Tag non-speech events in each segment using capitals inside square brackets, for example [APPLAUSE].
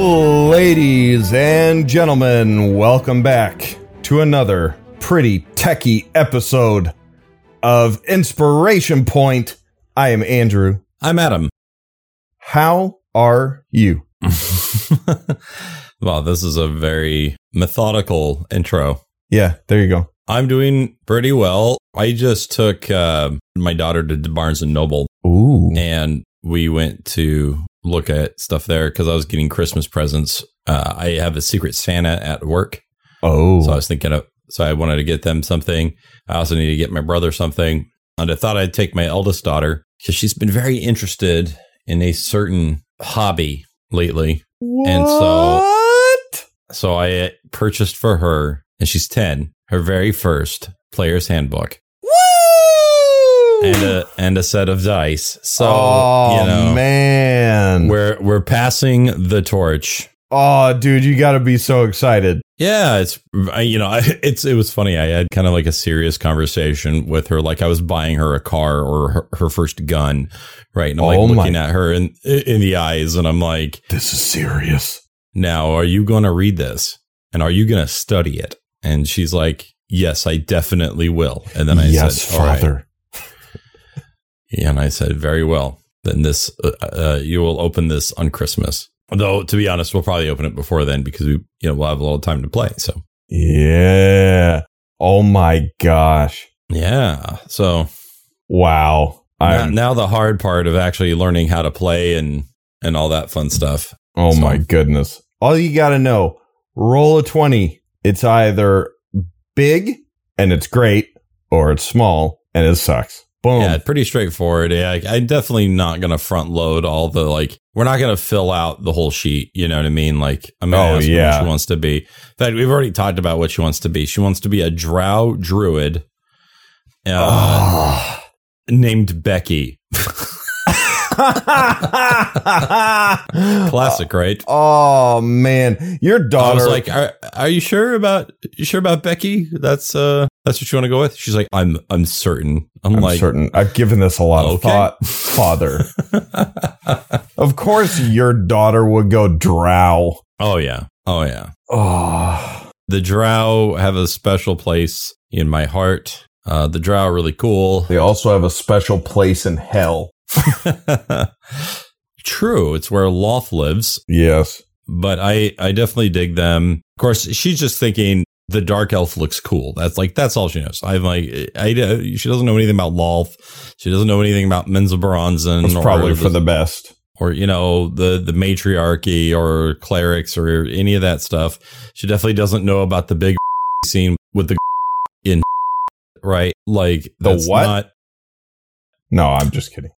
Ladies and gentlemen, welcome back to another pretty techie episode of Inspiration Point. I am Andrew. I'm Adam. How are you? [LAUGHS] well, this is a very methodical intro. Yeah, there you go. I'm doing pretty well. I just took uh, my daughter to Barnes and Noble. Ooh. And we went to look at stuff there because I was getting Christmas presents. Uh, I have a secret Santa at work. Oh. So I was thinking of, so I wanted to get them something. I also need to get my brother something. And I thought I'd take my eldest daughter because she's been very interested in a certain hobby lately. What? And so, so I purchased for her, and she's 10, her very first player's handbook. And a and a set of dice. So oh, you know man. we're we're passing the torch. oh, dude, you got to be so excited. Yeah, it's I- you know I, [LAUGHS] it's it was funny. I had kind of like a serious conversation with her, like I was buying her a car or her, her first gun, right? And I'm Oh like my- looking at her in in the eyes, and I'm like, This is serious. now are you going to read this and are you going to study it? And she's like, yes, I definitely will. And then I yes, said, "All right." father. Yeah, and I said, very well. Then this, uh, uh, you will open this on Christmas. Though, to be honest, we'll probably open it before then because we, you know, we'll have a little time to play. So, Yeah. Oh my gosh. yeah. So Wow. now, now the hard part of actually learning how to play and and all that fun stuff. oh so- my goodness. All you got to know roll a 20. It's either big and it's great or it's small and it sucks. Boom. Yeah, pretty straightforward. Yeah, I, I'm definitely not going to front load all the like. We're not going to fill out the whole sheet. You know what I mean? Like, I'm going to Oh, ask yeah. what she wants to be. In fact, we've already talked about what she wants to be. She wants to be a drow druid, uh, Ah. named Becky. [LAUGHS] [LAUGHS] Classic, right? Oh man, your I was like, are, "Are you sure about you sure about Becky? That's uh, that's what you want to go with." She's like, "I'm I'm certain." I'm, I'm like, certain. I've given this a lot of thought, father. [LAUGHS] of course, your daughter would go drow. "Oh yeah, oh yeah." Oh, The Drow have a special place in my heart. Uh, the Drow are really cool. they also have a special place in hell. [LAUGHS] True, it's where Lolth lives, Yes. but I, I definitely dig them. Of course, she's just thinking the dark elf looks cool. That's like that's all she knows. I'm like, I, she doesn't know anything about Lolth. She doesn't know anything about Menzoberranzan. It's probably for the best. or you know the the matriarchy or clerics or any of that stuff. She definitely doesn't know about the big [LAUGHS] scene with the [LAUGHS] in right like The what? not- No, I'm just kidding.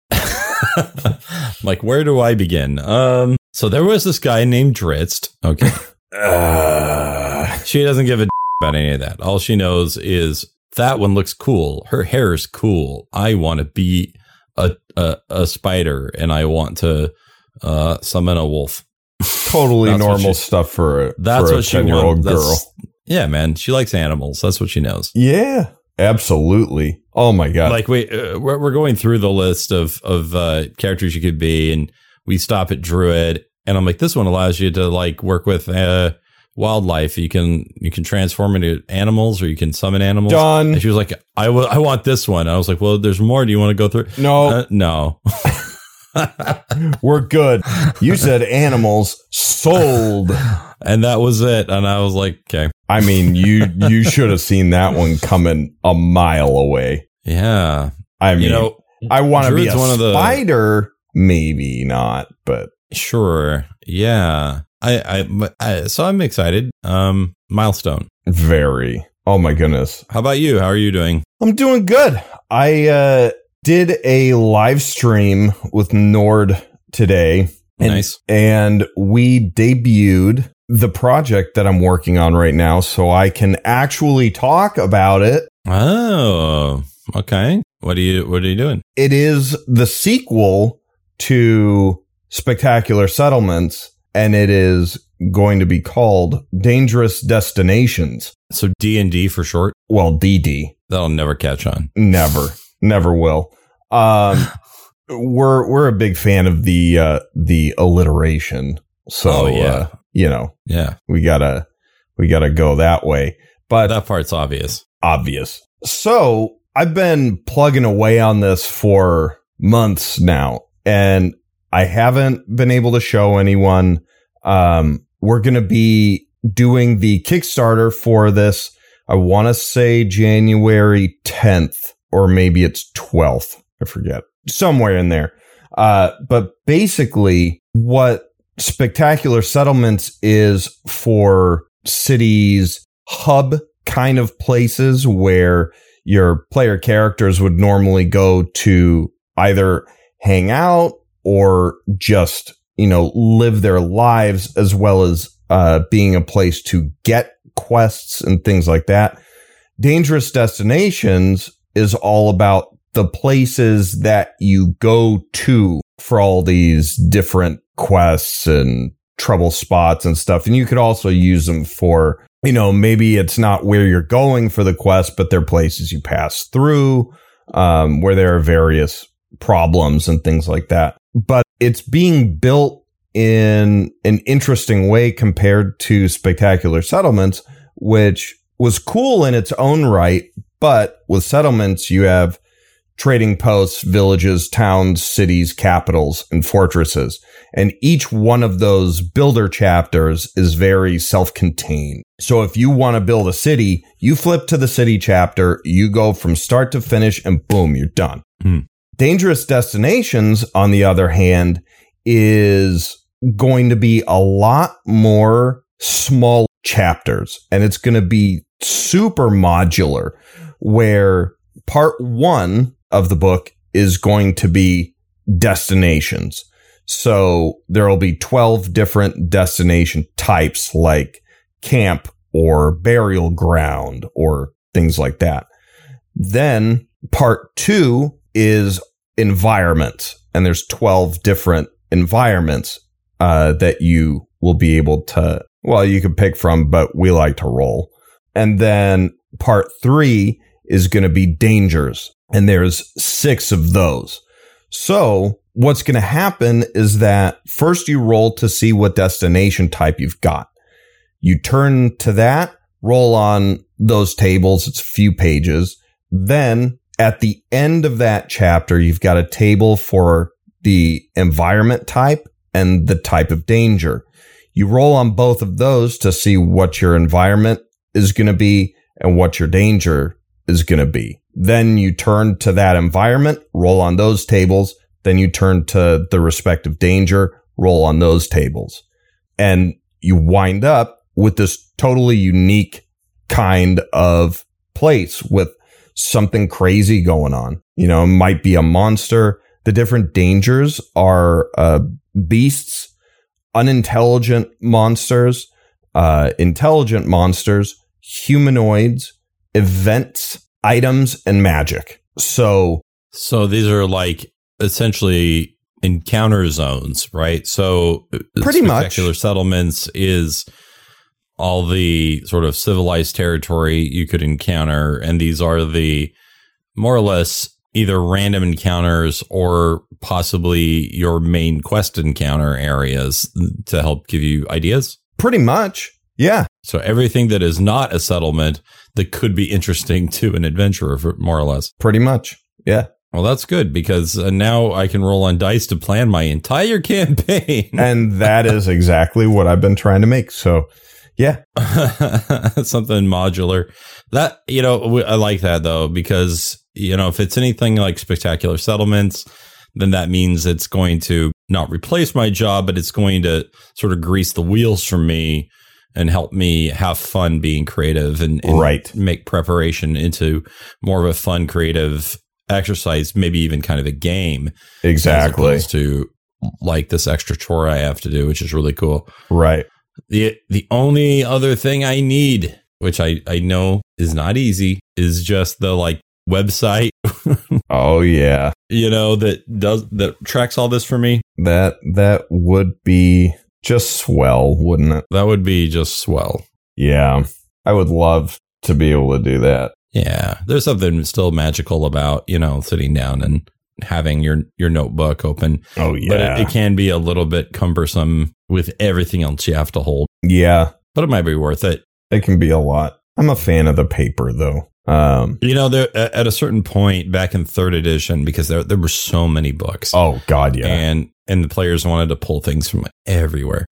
[LAUGHS] like where do I begin? Um, so there was this guy named Drizzt. Okay, Uh, she doesn't give a about any of that. All she knows is that one looks cool. Her hair is cool. I want to be a, a a spider and I want to uh summon a wolf. totally normal she- stuff for a, That's for what she 10 year old wants. girl. That's- Yeah, man, she likes animals. That's what she knows. Yeah, absolutely. Oh my god. Like we uh, we're, we're going through the list of of uh, characters you could be, and we stop at druid, and I'm like, this one allows you to like work with uh, wildlife. You can you can transform into animals, or you can summon animals. Done. And she was like, I I want this one. I was like, well, there's more. Do you want to go through? no, Uh, no. [LAUGHS] [LAUGHS] we're good. You said animals sold. and that was it. And I was like, okay, I mean, you you should have seen that one coming a mile away. yeah. I mean, You know, I want to be a one of the- spider. Maybe not, but Sure. Yeah. I, I, I, so I'm excited. Um, milestone. very. Oh my goodness. How about you? How are you doing? I'm doing good. I uh, did a live stream with Nord today. And, nice. And we debuted the project that I'm working on right now so I can actually talk about it. Oh, okay. What are you, what are you doing? It is the sequel to Spectacular Settlements and it is going to be called Dangerous Destinations. So D and D for short. Well, DD. That'll never catch on. Never, never will. Um, [LAUGHS] we're we're a big fan of the uh, the alliteration. So Oh, yeah. uh, you know, Yeah. we gotta we gotta go that way. But That part's obvious. obvious. So I've been plugging away on this for months now, and I haven't been able to show anyone. Um, we're going to be doing the Kickstarter for this. I want to say January 10th, or maybe it's 12th. I forget. Somewhere in there. Uh, but basically, what Spectacular Settlements is for cities, hub kind of places where your player characters would normally go to either hang out or just, you know, live their lives as well as uh, being a place to get quests and things like that. Dangerous Destinations is all about the places that you go to for all these different quests and trouble spots and stuff. And you could also use them for, you know, maybe it's not where you're going for the quest, but they're places you pass through, um, where there are various problems and things like that. But it's being built in an interesting way compared to Spectacular Settlements, which was cool in its own right. But with settlements, you have trading posts, villages, towns, cities, capitals, and fortresses. And each one of those builder chapters is very self-contained. So if you want to build a city, you flip to the city chapter, you go from start to finish and boom, you're done. Hmm. Dangerous Destinations, on the other hand, is going to be a lot more small chapters and it's going to be super modular where part one of the book is going to be destinations. So there will be 12 different destination types like camp or burial ground or things like that. Then part two is environments and there's 12 different environments uh, that you will be able to, well, you can pick from, but we like to roll. And then part three is going to be dangers and there's six of those. So what's going to happen is that first you roll to see what destination type you've got. You turn to that, roll on those tables. It's a few pages. Then at the end of that chapter, you've got a table for the environment type and the type of danger. You roll on both of those to see what your environment is going to be and what your danger is going to be. Then you turn to that environment, roll on those tables. Then you turn to the respective danger, roll on those tables. And you wind up with this totally unique kind of place with something crazy going on. You know, might be a monster. The different dangers are uh, beasts, unintelligent monsters, uh, intelligent monsters, humanoids, events, items, and magic. So So these are like essentially encounter zones, right? So uh, Pretty much. spectacular settlements is all the sort of civilized territory you could encounter, and these are the more or less either random encounters or possibly your main quest encounter areas to help give you ideas. pretty much, yeah, So everything that is not a settlement that could be interesting [LAUGHS] to an adventurer, for- more or less. pretty much, yeah. Well, that's good because uh, now I can roll on dice to plan my entire [LAUGHS] campaign. and that is exactly what I've been trying to make. So, yeah, [LAUGHS] Something modular. That, you know, I like that though, because, you know, if it's anything like spectacular settlements, then that means it's going to not replace my job, but it's going to sort of grease the wheels for me and help me have fun being creative and, and Right. make preparation into more of a fun, creative exercise, maybe even kind of a game. exactly. to like this extra chore I have to do, which is really cool. Right. The the only other thing I need, which I, I know is not easy, is just the like website, [LAUGHS] Oh, yeah. you know, that does that tracks all this for me. That, that would be just swell, wouldn't it? That would be just swell. Yeah. I would love to be able to do that. Yeah. There's something still magical about, you know, sitting down and having your your notebook open. Oh, yeah. But it, it can be a little bit cumbersome with everything else you have to hold. Yeah, But it might be worth it. it can be a lot. I'm a fan of the paper though. Um, You know, there at a certain point back in third edition, because there there were so many books, oh God, yeah. and and the players wanted to pull things from everywhere.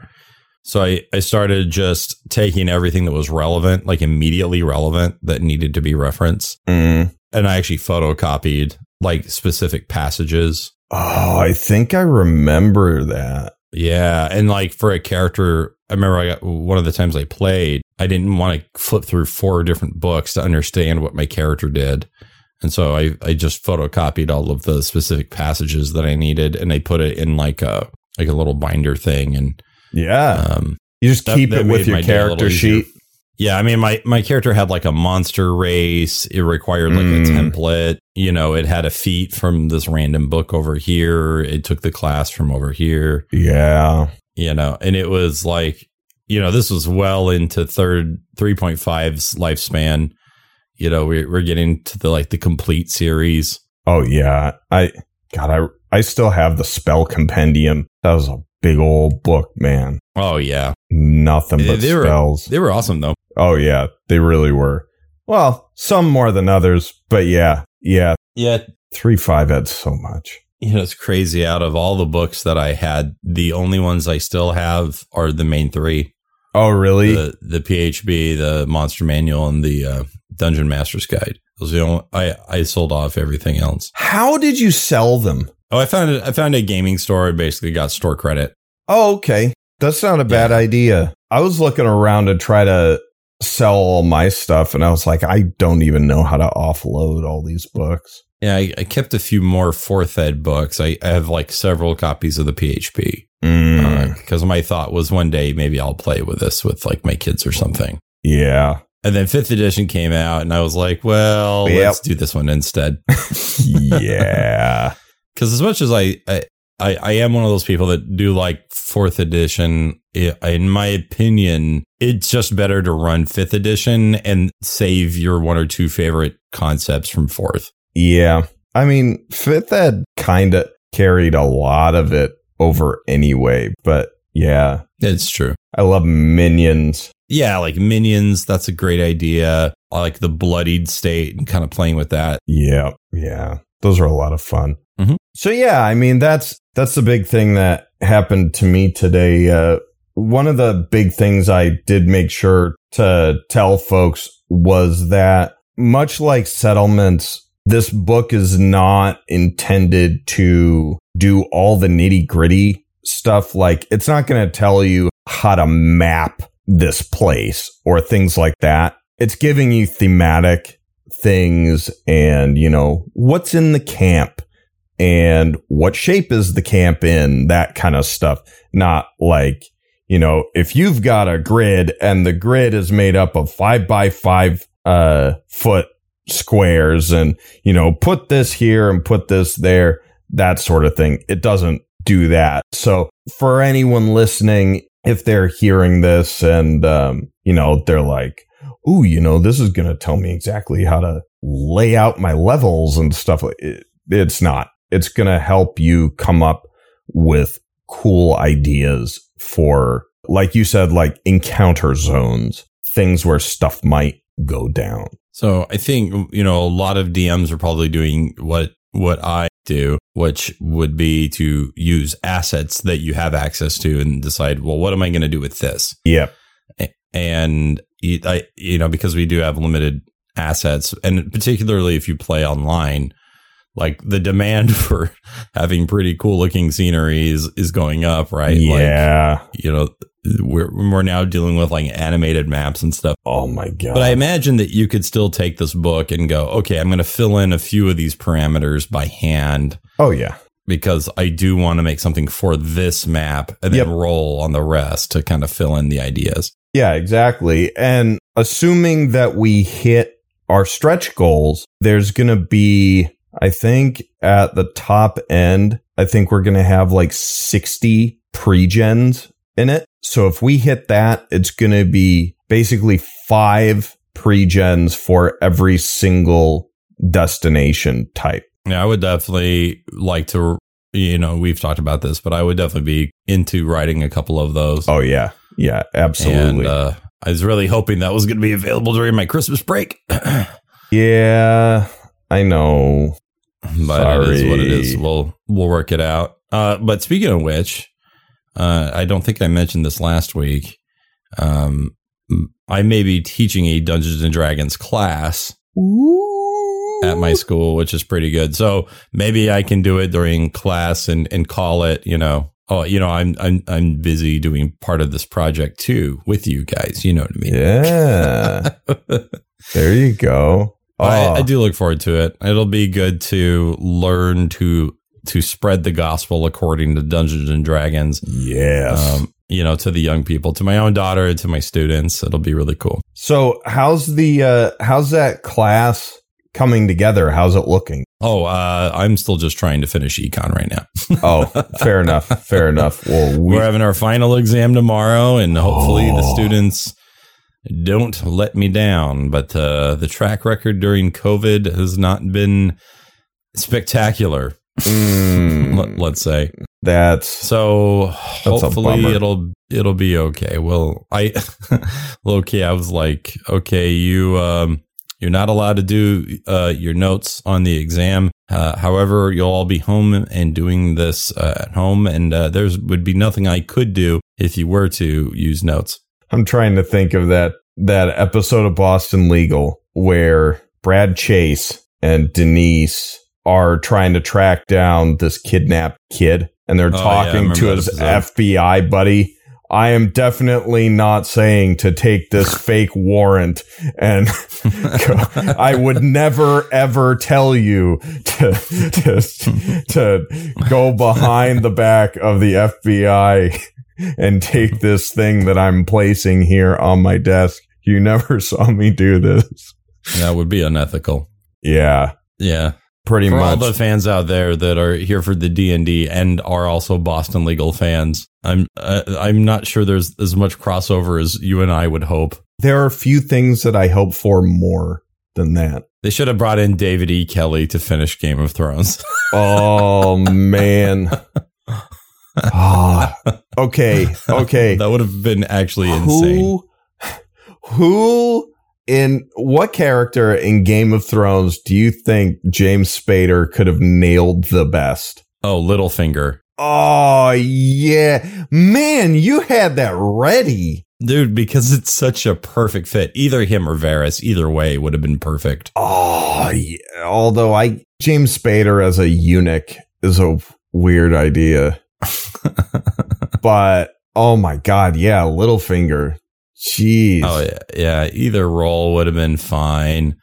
So I, I started just taking everything that was relevant, like immediately relevant, that needed to be referenced, Mm. and I actually photocopied like specific passages. Oh, I think I remember that. Yeah, and like for a character, I remember I got one of the times I played, I didn't want to flip through four different books to understand what my character did. And so I, I just photocopied all of the specific passages that I needed and I put it in like a like a little binder thing and Yeah, um you just that- keep that it with your my day a little character sheet. yeah, I mean my my character had like a monster race. It required like Mm. a template. You know, it had a feat from this random book over here. It took the class from over here. Yeah, you know, and it was like, you know, this was well into third 3.5's lifespan. You know, we're, we're getting to the like the complete series. Oh yeah, I God, I I still have the spell compendium. That was a big old book, man. Oh, yeah. Nothing but They were- spells. They were awesome, though. oh yeah, they really were. Well, some more than others, but yeah, yeah. Yeah. Three five had so much. You know, it's crazy. Out of all the books that I had, the only ones I still have are the main three Oh really? the, the PHB, the Monster Manual, and the uh, Dungeon Master's Guide. Those the only, I, I sold off everything else. How did you sell them? Oh, I found it. I found a gaming store and basically got store credit. Oh, okay. That's not a bad Yeah. idea. I was looking around to try to sell all my stuff, and I was like, I don't even know how to offload all these books. Yeah, I, I kept a few more fourth ed books. I, I have like several copies of the PHB Mm, because my thought was one day maybe I'll play with this with like my kids or something. yeah. And then fifth edition came out, and I was like, well, Yep. let's do this one instead. [LAUGHS] [LAUGHS] yeah. Because as much as I, I I I am one of those people that do like fourth edition, in my opinion, it's just better to run fifth edition and save your one or two favorite concepts from fourth. Yeah. I mean, fifth ed kind of carried a lot of it over anyway, but yeah. It's true. I love minions. Yeah, like minions, that's a great idea. I like the bloodied state and kind of playing with that. Yeah. Yeah. Those are a lot of fun. Mhm. So yeah, I mean that's that's the big thing that happened to me today. Uh, one of the big things I did make sure to tell folks was that much like settlements, this book is not intended to do all the nitty gritty stuff. Like it's not going to tell you how to map this place or things like that. It's giving you thematic things and, you know, what's in the camp and what shape is the camp in, that kind of stuff. Not like, you know, if you've got a grid and the grid is made up of five by five, uh, foot squares and, you know, put this here and put this there, that sort of thing. It doesn't do that. So for anyone listening, if they're hearing this and, um, you know, they're like, ooh, you know, this is going to tell me exactly how to lay out my levels and stuff. it. It's not. It's going to help you come up with cool ideas for, like you said, like encounter zones, things where stuff might go down. So I think, you know, a lot of DMs are probably doing what what I do, which would be to use assets that you have access to and decide, well, what am I going to do with this? Yep. and I, you know, because we do have limited assets, and particularly if you play online, like the demand [LAUGHS] for having pretty cool looking scenery is, is going up, right? Yeah. Like, you know, we're, we're now dealing with like animated maps and stuff. oh my God. But I imagine that you could still take this book and go, okay, I'm going to fill in a few of these parameters by hand oh yeah. because I do want to make something for this map and then Yep. roll on the rest to kind of fill in the ideas. Yeah, exactly. And assuming that we hit our stretch goals, there's going to be, I think at the top end, I think we're going to have like 60 pre-gens in it. So if we hit that, it's going to be basically five pre-gens for every single destination type. Yeah, I would definitely like to you know, we've talked about this, but I would definitely be into writing a couple of those. Oh yeah, yeah, absolutely. And uh, I was really hoping that was going to be available during my Christmas break. [CLEARS THROAT] yeah, I know. But Sorry. it is what it is. We'll we'll work it out. Uh, but speaking of which, uh, I don't think I mentioned this last week. Um, I may be teaching a Dungeons and Dragons class Ooh. at my school, which is pretty good. So maybe I can do it during class and, and call it, you know, oh, you know, I'm I'm I'm busy doing part of this project too with you guys. You know what I mean? Yeah. [LAUGHS] there you go. Oh. I, I, do look forward to it. It'll be good to learn to to spread the gospel according to Dungeons and Dragons. Yes. Um, you know, to the young people, to my own daughter, to my students. It'll be really cool. So, how's the uh, how's that class coming together? How's it looking? Oh, uh, I'm still just trying to finish econ right now. [LAUGHS] oh, fair enough. Fair enough. Well, we- are having our final exam tomorrow, and hopefully oh. the students don't let me down. But uh, the track record during COVID has not been spectacular. Mm. Let, us say that's so. That's hopefully, it'll it'll be okay. Well, I [LAUGHS] low key, I was like, okay, you um, you're not allowed to do uh, your notes on the exam. Uh, however, you'll all be home and doing this uh, at home, and uh, there would be nothing I could do if you were to use notes. I'm trying to think of that that episode of Boston Legal where Brad Chase and Denise are trying to track down this kidnapped kid and they're oh, talking yeah, to his FBI buddy. I am definitely not saying to take this [LAUGHS] fake warrant and I would never ever tell you to, to, to go behind the back of the FBI and take this thing that I'm placing here on my desk. You never [LAUGHS] saw me do this. That would be unethical. Yeah. Yeah pretty for much. all the fans out there that are here for the D and D and are also Boston legal fans. I'm uh, I'm not sure there's as much crossover as you and I would hope. There are a few things that I hope for more than that. They should have brought in David E. Kelley to finish Game of Thrones. oh [LAUGHS] man. Oh, okay, okay. [LAUGHS] that would have been actually insane. Who, who in what character in Game of Thrones do you think James Spader could have nailed the best? Oh, Littlefinger. Oh, yeah. Man, you had that ready. Dude, because it's such a perfect fit. Either him or Varys, either way would have been perfect. Oh, yeah. although I James Spader as a eunuch is a weird idea. [LAUGHS] but oh my god, yeah, Littlefinger. Jeez. Oh yeah, yeah. Either role would have been fine.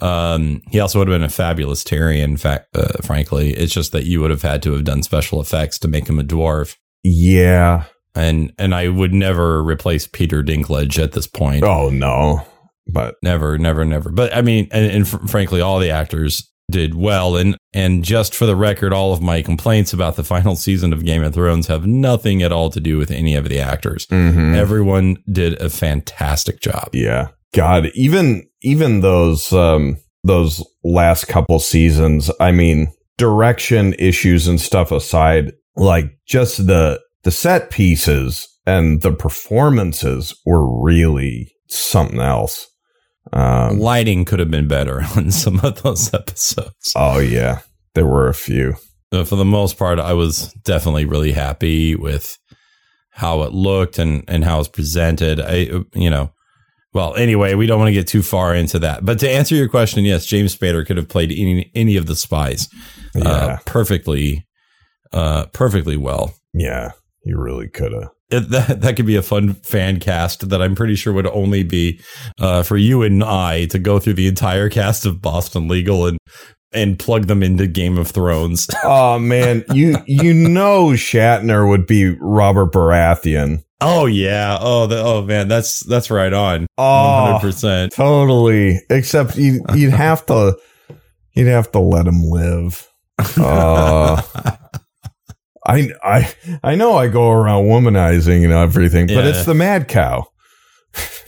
Um, he also would have been a fabulous Tyrion. Fact, uh, frankly, it's just that you would have had to have done special effects to make him a dwarf. Yeah, and and I would never replace Peter Dinklage at this point. Oh no, but never, never, never. But I mean, and, and fr- frankly, all the actors did well. And and just for the record, all of my complaints about the final season of Game of Thrones have nothing at all to do with any of the actors. Mm-hmm. Everyone did a fantastic job. Yeah. God, even even those um those last couple seasons, I mean, direction issues and stuff aside, like just the the set pieces and the performances were really something else. Um, Lighting could have been better [LAUGHS] on some of those episodes. Oh yeah, there were a few. But for the most part, I was definitely really happy with how it looked and and how it was presented. I you know. Well, anyway, we don't want to get too far into that. But to answer your question, yes, James Spader could have played any any of the spies uh, yeah. uh, perfectly, uh, perfectly well. Yeah, he really could have it, that that could be a fun fan cast that I'm pretty sure would only be uh, for you and I to go through the entire cast of Boston Legal and and plug them into Game of Thrones. [LAUGHS] oh man, you you know Shatner would be Robert Baratheon. Oh yeah. Oh the, oh man, that's that's right on. Oh, 100%. Totally. Except you you'd have to you'd have to let him live. [LAUGHS] Uh, I I I know I go around womanizing and everything, but yeah. it's the mad cow.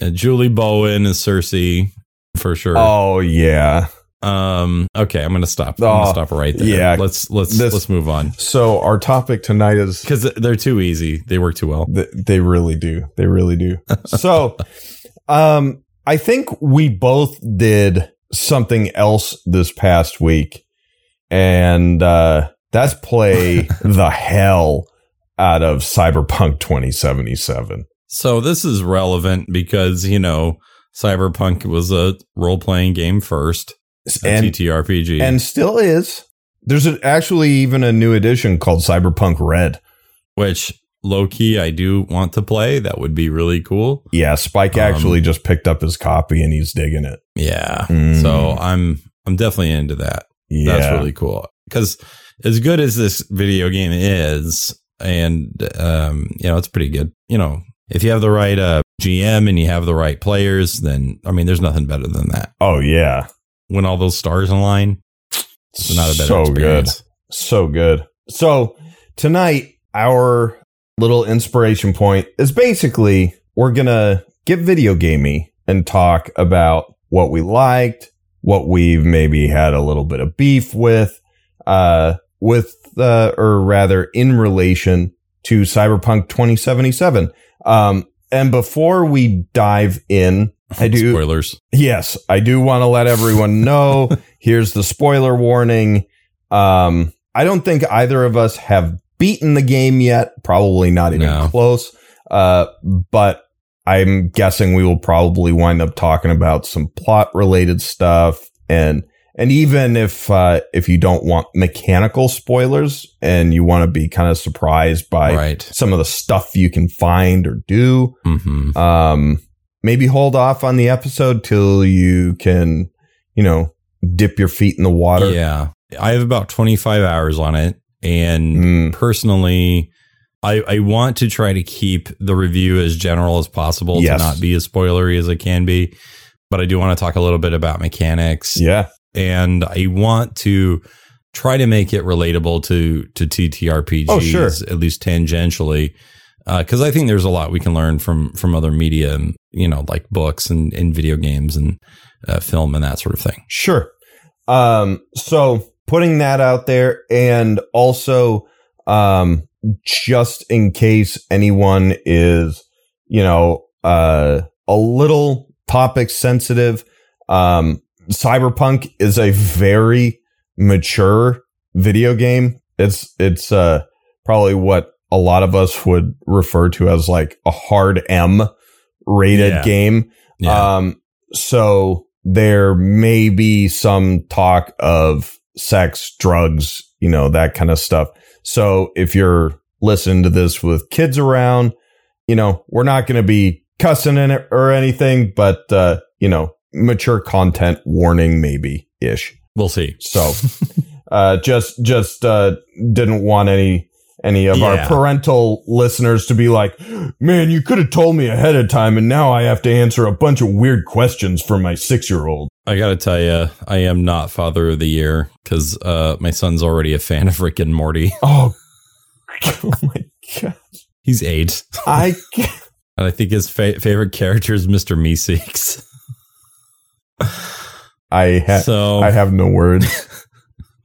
And Julie Bowen and Cersei for sure. Oh yeah. Um. Okay, I'm gonna stop. I'm Oh, gonna stop right there. yeah. Let's let's This- let's move on So our topic tonight is because they're too easy. They work too well. th- they really do. They really do. [LAUGHS] so, um, I think we both did something else this past week, and uh, that's play [LAUGHS] the hell out of Cyberpunk 2077. So this is relevant because you know Cyberpunk was a role playing game first, a And TTRPG, and still is. There's a, actually even a new edition called Cyberpunk Red. which low key I do want to play. That would be really cool. Yeah, Spike Um, actually just picked up his copy and he's digging it. Yeah. Mm. So I'm I'm definitely into that. Yeah, That's really cool. Because as good as this video game is, and um, you know, it's pretty good. You know, if you have the right uh, GM and you have the right players, then I mean, there's nothing better than that. Oh yeah, When all those stars align, it's not a better so experience. good, so good. So tonight, our little inspiration point is basically we're gonna get video gamey and talk about what we liked, what we've maybe had a little bit of beef with, uh, with uh, or rather in relation to Cyberpunk 2077. Um, and before we dive in, [LAUGHS] I do Spoilers. Yes, I do want to let everyone know. [LAUGHS] Here's the spoiler warning. Um, I don't think either of us have beaten the game yet. Probably not even No. close. Uh, but I'm guessing we will probably wind up talking about some plot related stuff and and even if uh, if you don't want mechanical spoilers and you want to be kind of surprised by right. some of the stuff you can find or do, hmm um, maybe hold off on the episode till you can, you know, dip your feet in the water. Yeah. I have about 25 hours on it. And Mm, personally, I, I want to try to keep the review as general as possible Yes. to not be as spoilery as it can be. But I do want to talk a little bit about mechanics. yeah. And I want to try to make it relatable to to TTRPGs, Oh, sure. at least tangentially. Because I think there's a lot we can learn from from other media and you know like books and, and video games and uh, film and that sort of thing. Sure. Um, so putting that out there and also, um, just in case anyone is, you know, uh, a little topic sensitive, um, Cyberpunk is a very mature video game. It's, it's, uh, probably what a lot of us would refer to as like a hard M rated Yeah. game. Um, so there may be some talk of sex, drugs, you know, that kind of stuff. So if you're listening to this with kids around, you know, we're not going to be cussing in it or anything, but, uh, you know, mature content warning maybe ish. we'll see. So, [LAUGHS] uh, just, just, uh, didn't want any, any of our parental listeners to be like, man, you could have told me ahead of time and now I have to answer a bunch of weird questions for my six year old. I gotta tell you, I am not father of the year because uh, my son's already a fan of Rick and Morty. [LAUGHS] Oh, [LAUGHS] oh my God. He's eight, I, and I think his fa- favorite character is Mister Meeseeks. I, ha- so I have no words.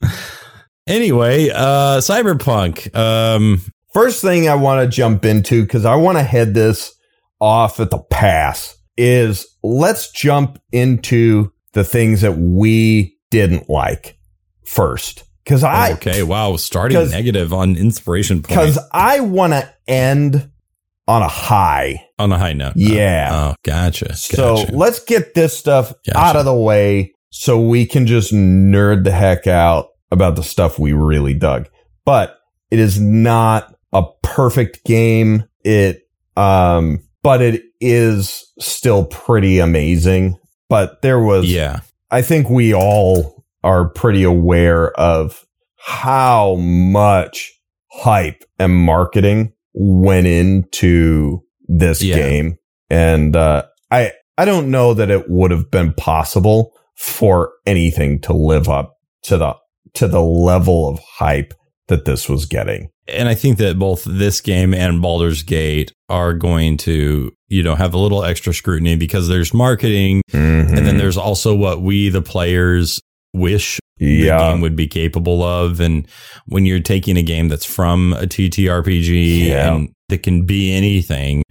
[LAUGHS] anyway, uh, Cyberpunk. Um, First thing I want to jump into, because I want to head this off at the pass, is let's jump into the things that we didn't like first. Because I, okay, wow, starting negative on inspiration point because I want to end on a high. on a high note. Yeah. Oh, gotcha. So let's get this stuff Gotcha. out of the way so we can just nerd the heck out about the stuff we really dug. But it is not a perfect game. It, um, but it is still pretty amazing. But there was, yeah, I think we all are pretty aware of how much hype and marketing went into this Yeah. game. And uh, I I don't know that it would have been possible for anything to live up to the to the level of hype that this was getting. and I think that both this game and Baldur's Gate are going to, you know, have a little extra scrutiny because there's marketing Mm-hmm. and then there's also what we the players wish the Yeah. game would be capable of. And when you're taking a game that's from a TTRPG Yeah. and that can be anything,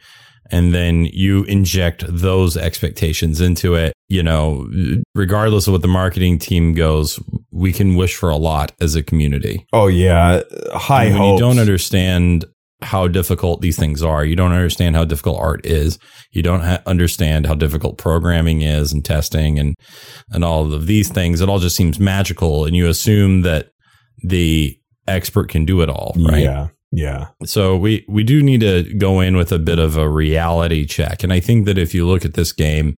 and then you inject those expectations into it, you know, regardless of what the marketing team goes, we can wish for a lot as a community. Oh yeah. High And when hopes. you don't understand how difficult these things are, you don't understand how difficult art is, you don't ha- understand how difficult programming is and testing and and all of these things. It all just seems magical, and you assume that the expert can do it all, right? Yeah. Yeah. So we we do need to go in with a bit of a reality check, and I think that if you look at this game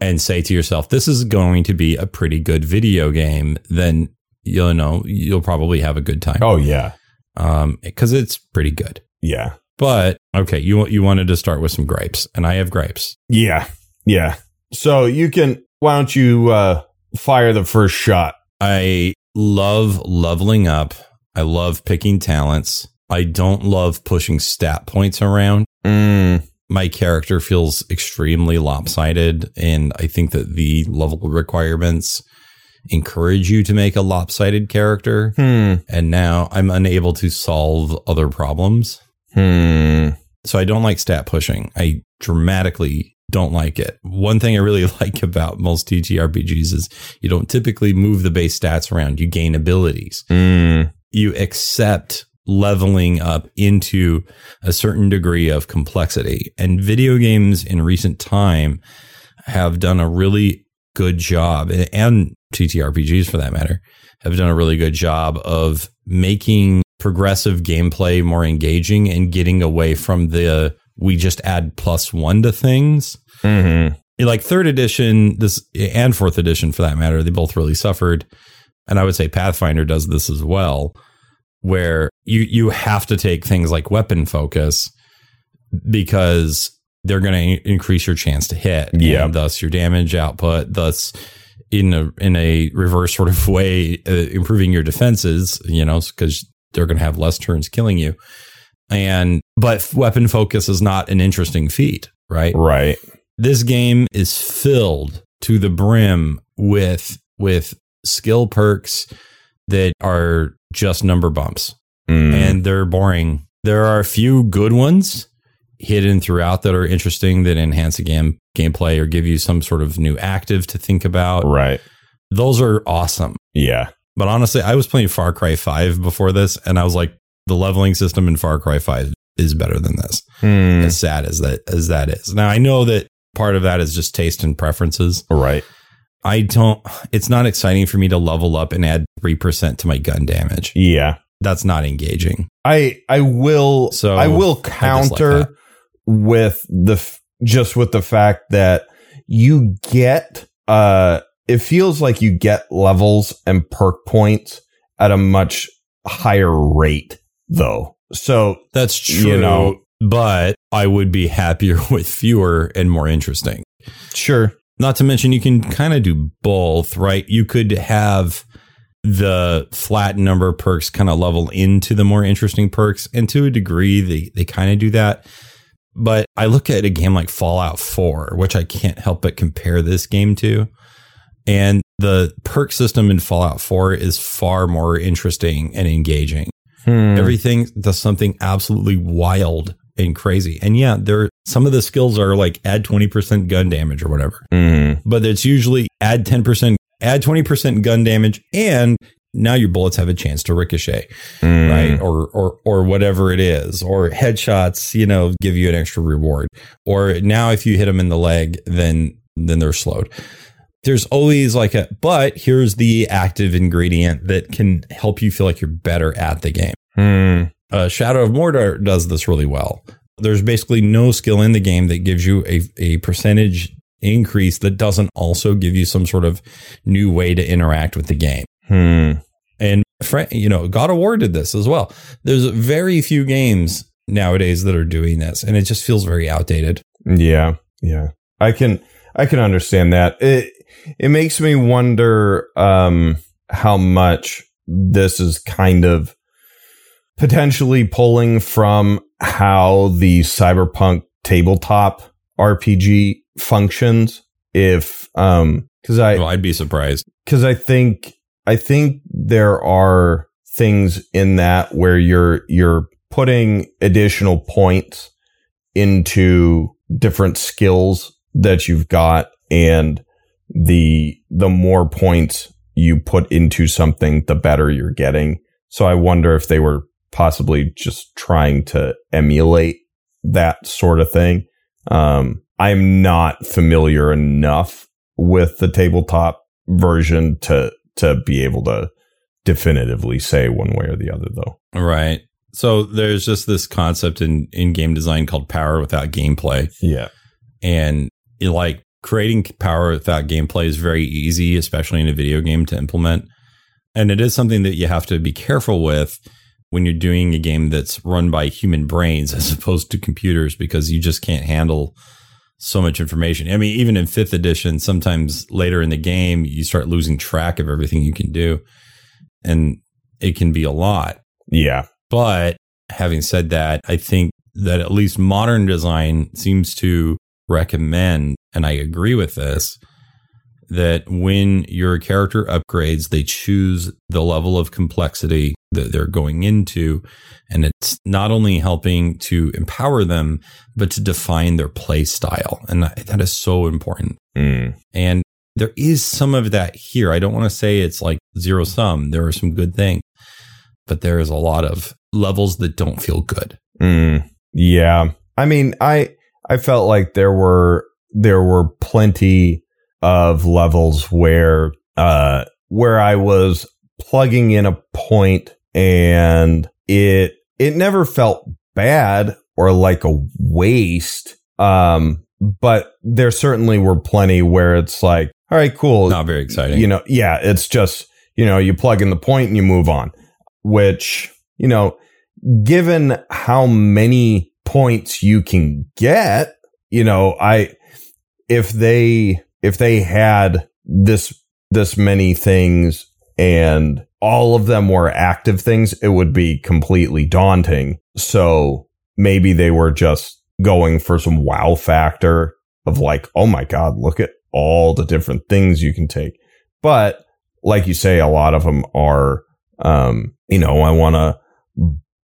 and say to yourself, "This is going to be a pretty good video game," then you'll know you'll probably have a good time Oh yeah. Um because it's pretty good. Yeah. But okay, you you wanted to start with some gripes, and I have gripes. Yeah. Yeah. So you can why don't you uh fire the first shot? I love leveling up. I love picking talents. I don't love pushing stat points around. Mm. My character feels extremely lopsided, and I think that the level requirements encourage you to make a lopsided character. Hmm. And now I'm unable to solve other problems. Hmm. So I don't like stat pushing. I dramatically don't like it. One thing I really [LAUGHS] like about most TTRPGs is you don't typically move the base stats around. You gain abilities. Hmm. You accept leveling up into a certain degree of complexity. And video games in recent time have done a really good job, and TTRPGs for that matter, have done a really good job of making progressive gameplay more engaging and getting away from the we just add plus one to things. Mm-hmm. Like third edition, this and fourth edition for that matter, they both really suffered. And I would say Pathfinder does this as well, where you you have to take things like weapon focus because they're going to increase your chance to hit, Yeah. thus your damage output, thus in a in a reverse sort of way, uh, improving your defenses. You know, because they're going to have less turns killing you. And but weapon focus is not an interesting feat, right? Right. This game is filled to the brim with with skill perks that are just number bumps Mm. and they're boring. There are a few good ones hidden throughout that are interesting that enhance the game gameplay or give you some sort of new active to think about. right. Those are awesome. Yeah. But honestly, I was playing Far Cry 5 before this and I was like the leveling system in Far Cry 5 is better than this. Hmm. As sad as that as that is. Now I know that part of that is just taste and preferences. Right. I don't it's not exciting for me to level up and add 3% to my gun damage. Yeah. That's not engaging. I I will So, I will counter that. with the f- just with the fact that you get uh it feels like you get levels and perk points at a much higher rate though. So That's true. You know. but I would be happier [LAUGHS] with fewer and more interesting. sure. Not to mention, you can kind of do both, right? You could have the flat number of perks kind of level into the more interesting perks. And to a degree, they, they kind of do that. But I look at a game like Fallout 4, which I can't help but compare this game to. And the perk system in Fallout 4 is far more interesting and engaging. Hmm. Everything does something absolutely wild and crazy. And yeah, there some of the skills are like add 20% gun damage or whatever. Mm. But it's usually add 10%, add 20% gun damage and now your bullets have a chance to ricochet, Mm. right? Or or or whatever it is. Or headshots, you know, give you an extra reward. Or now if you hit them in the leg, then then they're slowed. There's always like a but here's the active ingredient that can help you feel like you're better at the game Mm. uh, Shadow of Mordor does this really well. There's basically no skill in the game that gives you a, a percentage increase that doesn't also give you some sort of new way to interact with the game. Hmm. And you know, God of War did this as well. There's very few games nowadays that are doing this, and it just feels very outdated. Yeah, yeah. I can I can understand that. It it makes me wonder um how much this is kind of potentially pulling from how the cyberpunk tabletop RPG functions if um Because I, well, I'd be surprised. because I think I think there are things in that where you're you're putting additional points into different skills that you've got and the the more points you put into something the better you're getting. So i wonder if they were possibly just trying to emulate that sort of thing. Um i'm not familiar enough with the tabletop version to to be able to definitively say one way or the other though Right. So there's just this concept in, in game design called power without gameplay. yeah And you like creating power without gameplay is very easy, especially in a video game to implement. And it is something that you have to be careful with when you're doing a game that's run by human brains [LAUGHS] as opposed to computers because you just can't handle so much information. I mean, even in fifth edition, sometimes later in the game, you start losing track of everything you can do. And it can be a lot. yeah But having said that, I think that at least modern design seems to recommend, and I agree with this, that when your character upgrades, they choose the level of complexity that they're going into. And it's not only helping to empower them, but to define their play style. And that is so important. Mm. And there is some of that here. I don't want to say it's like zero sum. There are some good things, but there is a lot of levels that don't feel good. Mm, yeah. I mean, I I felt like there were there were plenty of levels where uh where I was plugging in a point and it it never felt bad or like a waste. Um but there certainly were plenty where it's like, all right, cool. Not very exciting. You know, yeah, it's just, you know, you plug in the point and you move on, which, you know, given how many points you can get, you know, I, if they, if they had this, this many things and all of them were active things, it would be completely daunting. So maybe they were just going for some wow factor of like, oh my God, look at all the different things you can take. But like you say, a lot of them are, um, you know, I want to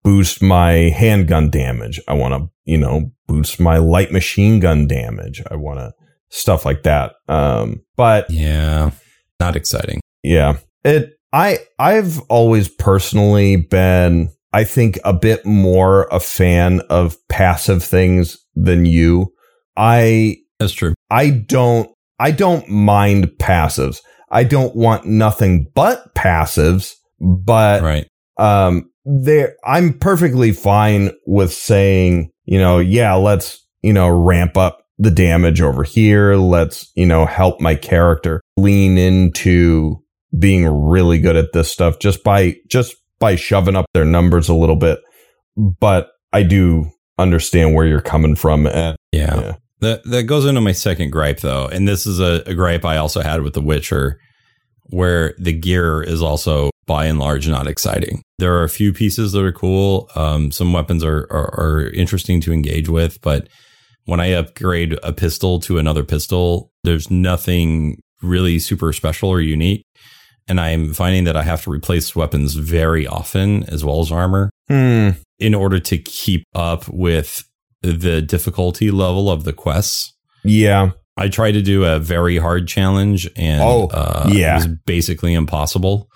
boost my handgun damage. I want to, you know, boost my light machine gun damage. I want to stuff like that. Um, but yeah, not exciting. yeah, it, I, I've always personally been, I think a bit more a fan of passive things than you. I, That's true. I don't I don't mind passives. I don't want nothing but passives, but Right. um there I'm perfectly fine with saying, you know, yeah, let's, you know, ramp up the damage over here. Let's, you know, help my character lean into being really good at this stuff just by just by shoving up their numbers a little bit. But I do understand where you're coming from and Yeah. Yeah. That that goes into my second gripe though, and this is a, a gripe I also had with The Witcher, where the gear is also by and large not exciting. There are a few pieces that are cool. Um, some weapons are, are are interesting to engage with, but when I upgrade a pistol to another pistol, there's nothing really super special or unique. And I'm finding that I have to replace weapons very often as well as armor hmm, in order to keep up with the difficulty level of the quests. yeah. I tried to do a very hard challenge and Oh, uh, yeah. it was basically impossible.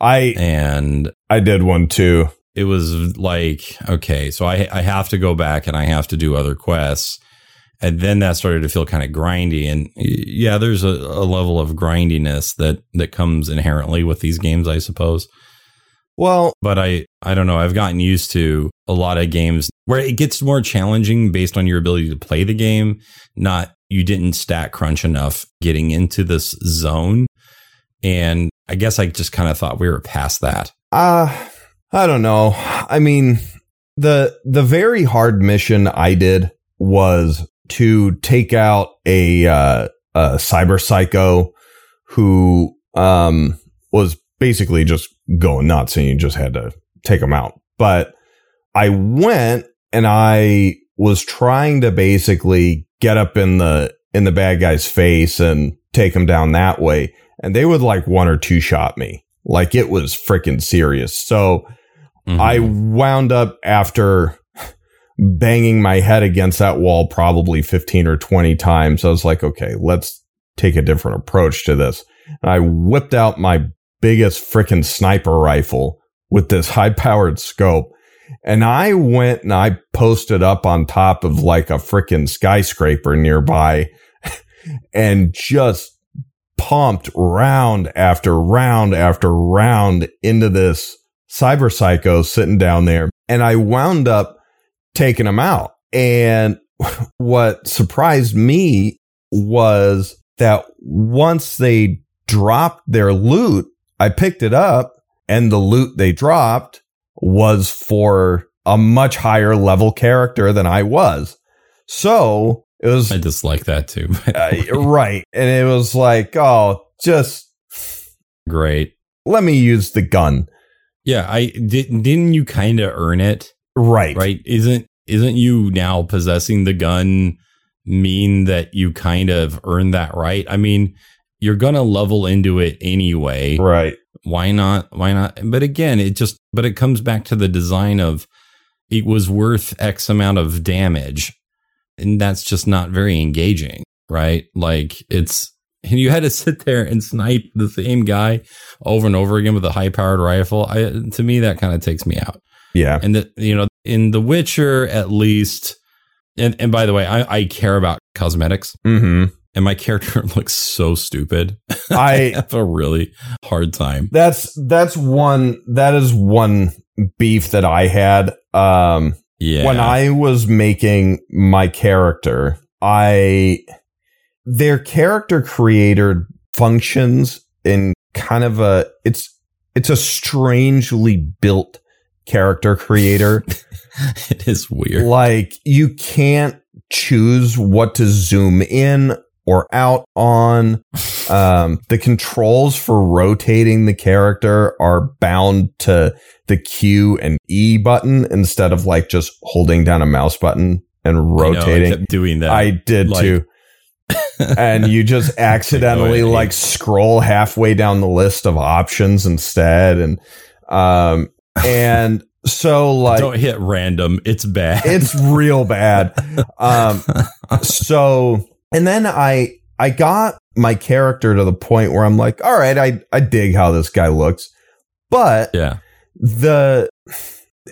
I And I did one too. It was like, okay, so I, I have to go back and I have to do other quests. And then that started to feel kind of grindy. And yeah, there's a, a level of grindiness that, that comes inherently with these games, I suppose. Well, but I I don't know. I've gotten used to a lot of games where it gets more challenging based on your ability to play the game, not you didn't stat crunch enough getting into this zone. And I guess I just kind of thought we were past that. uh I don't know. I mean, the the very hard mission I did was to take out a uh a cyber psycho who um was basically just going nuts and you just had to take him out. But I went and I was trying to basically get up in the in the bad guy's face and take him down that way. And they would like one or two shot me. Like it was freaking serious. So Mhm. I wound up after banging my head against that wall probably 15 or 20 times. I was like, okay, let's take a different approach to this. And I whipped out my biggest freaking sniper rifle with this high powered scope. And I went and I posted up on top of like a freaking skyscraper nearby [LAUGHS] and just pumped round after round after round into this cyber psychos sitting down there. And I wound up taking them out. And [LAUGHS] what surprised me was that once they dropped their loot, I picked it up and the loot they dropped was for a much higher level character than I was. So it was I dislike that too. uh, right. And it was like, oh, just Great. let me use the gun. Yeah, I did. Didn't you kind of earn it? Right. Right? Isn't isn't you now possessing the gun mean that you kind of earned that right? I mean, you're gonna level into it anyway. Right. Why not? Why not? But again, it just but it comes back to the design of it was worth X amount of damage, and that's just not very engaging, right? Like it's and you had to sit there and snipe the same guy over and over again with a high powered rifle. I to me that kind of takes me out. Yeah. And that you know, in The Witcher, at least, and and by the way, I, I care about cosmetics, hmm and my character [LAUGHS] looks so stupid. [LAUGHS] I have a really hard time. that's that's one that is one beef that I had. Um Yeah, when I was making my character, I their character creator functions in kind of a it's it's a strangely built character creator. [LAUGHS] it is weird. like you can't choose what to zoom in or out on. [LAUGHS] Um, the controls for rotating the character are bound to the Q and E button instead of like just holding down a mouse button and know, rotating. kept doing that. I did Like- too. [LAUGHS] and you just [LAUGHS] accidentally Like, I like hate- scroll halfway down the list of options instead and um and so [LAUGHS] like Don't hit random. It's bad. it's real bad. Um, so, and then I, I got my character to the point where I'm like, all right, I, I dig how this guy looks, but yeah. the,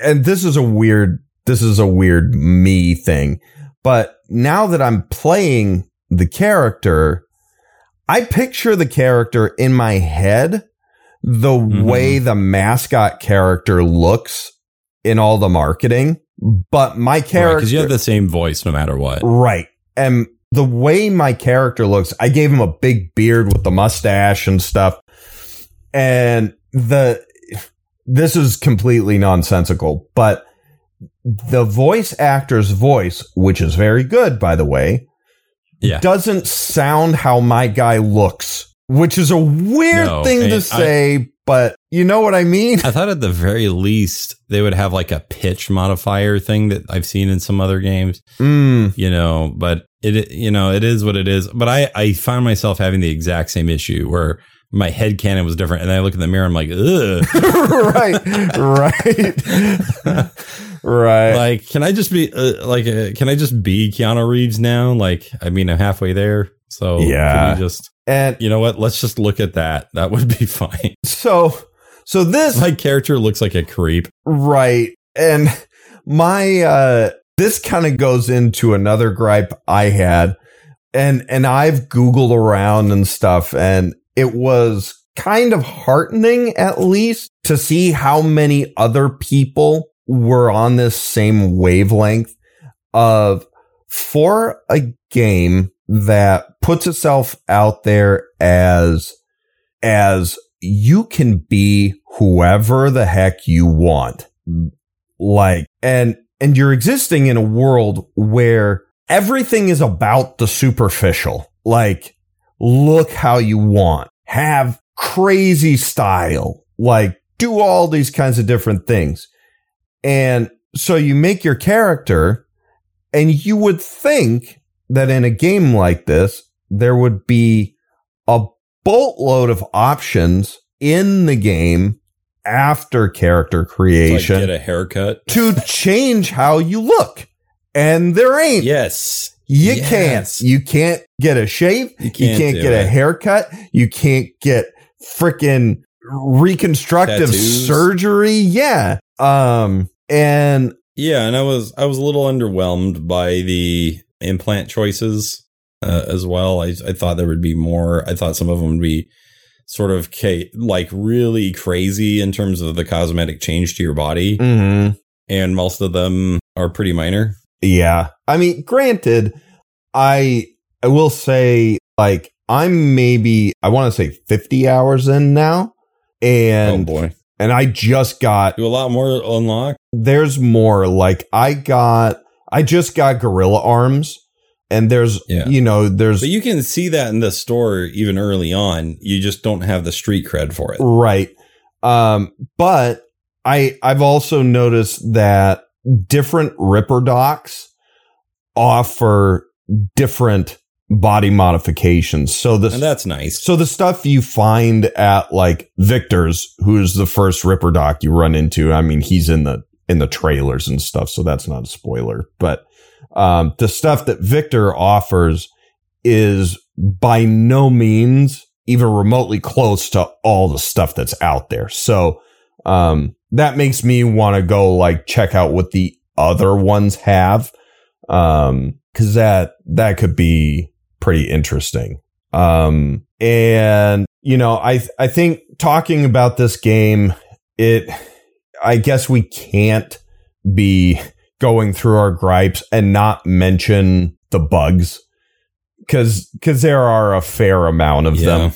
and this is a weird, this is a weird me thing, but now that I'm playing the character, I picture the character in my head the Mhm. way the mascot character looks in all the marketing, but my character Because you have the same voice no matter what. Right. And the way my character looks, I gave him a big beard with the mustache and stuff. And the this is completely nonsensical, but the voice actor's voice, which is very good by the way, Yeah. doesn't sound how my guy looks, which is a weird No, thing to I- say, but you know what I mean? I thought at the very least they would have like a pitch modifier thing that I've seen in some other games, Mm, you know, but it, you know, it is what it is. But I, I find myself having the exact same issue where my head canon was different. And then I look in the mirror, I'm like, ugh. [LAUGHS] right, right, [LAUGHS] right. like, can I just be, uh, like, uh, can I just be Keanu Reeves now? Like, I mean, I'm halfway there. So, Yeah. just, and you know what? Let's just look at that. [LAUGHS] That would be fine. so, so this My character looks like a creep. Right. And my uh this kind of goes into another gripe I had. And and I've googled around and stuff and it was kind of heartening at least to see how many other people were on this same wavelength of for a game that puts itself out there as as you can be whoever the heck you want. Like, and, and you're existing in a world where everything is about the superficial. Like, look how you want, have crazy style, like do all these kinds of different things. And so you make your character and you would think that in a game like this, there would be a boatload of options in the game after character Like creation get a haircut. to [LAUGHS] change how you look. And there ain't. Yes. You Yes. can't. You can't get a shave. You You can't can't, do get a haircut. You can't get freaking reconstructive Tattoos. surgery. Yeah. Um, and Yeah, and I was I was a little underwhelmed by the implant choices uh, as well. I I thought there would be more. I thought some of them would be sort of ca- like really crazy in terms of the cosmetic change to your body, mhm. and most of them are pretty minor. yeah, I mean, granted, I, I will say like I'm maybe, I want to say 50 hours in now. And, oh boy, and I just got do a lot more unlock. there's more like i got i just got gorilla arms and there's Yeah. you know there's But you can see that in the store even early on. You just don't have the street cred for it. right um but i i've also noticed that different ripper docs offer different body modifications so this and that's nice. So the stuff you find at like Viktor's, who's the first Ripper Doc you run into, I mean, he's in the in the trailers and stuff, so that's not a spoiler. But um, the stuff that Victor offers is by no means even remotely close to all the stuff that's out there. So um, that makes me want to go like check out what the other ones have, Um, because that that could be pretty interesting. Um, and you know, I, I think talking about this game, it, I guess we can't be going through our gripes and not mention the bugs. Cause, cause there are a fair amount of them.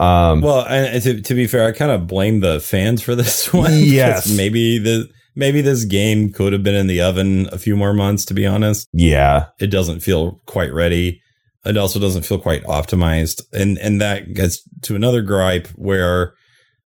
Um, Well, and to, to be fair, I kind of blame the fans for this [LAUGHS] one. Yes. maybe the maybe this game could have been in the oven a few more months. To be honest, yeah, it doesn't feel quite ready. It also doesn't feel quite optimized, and and that gets to another gripe where,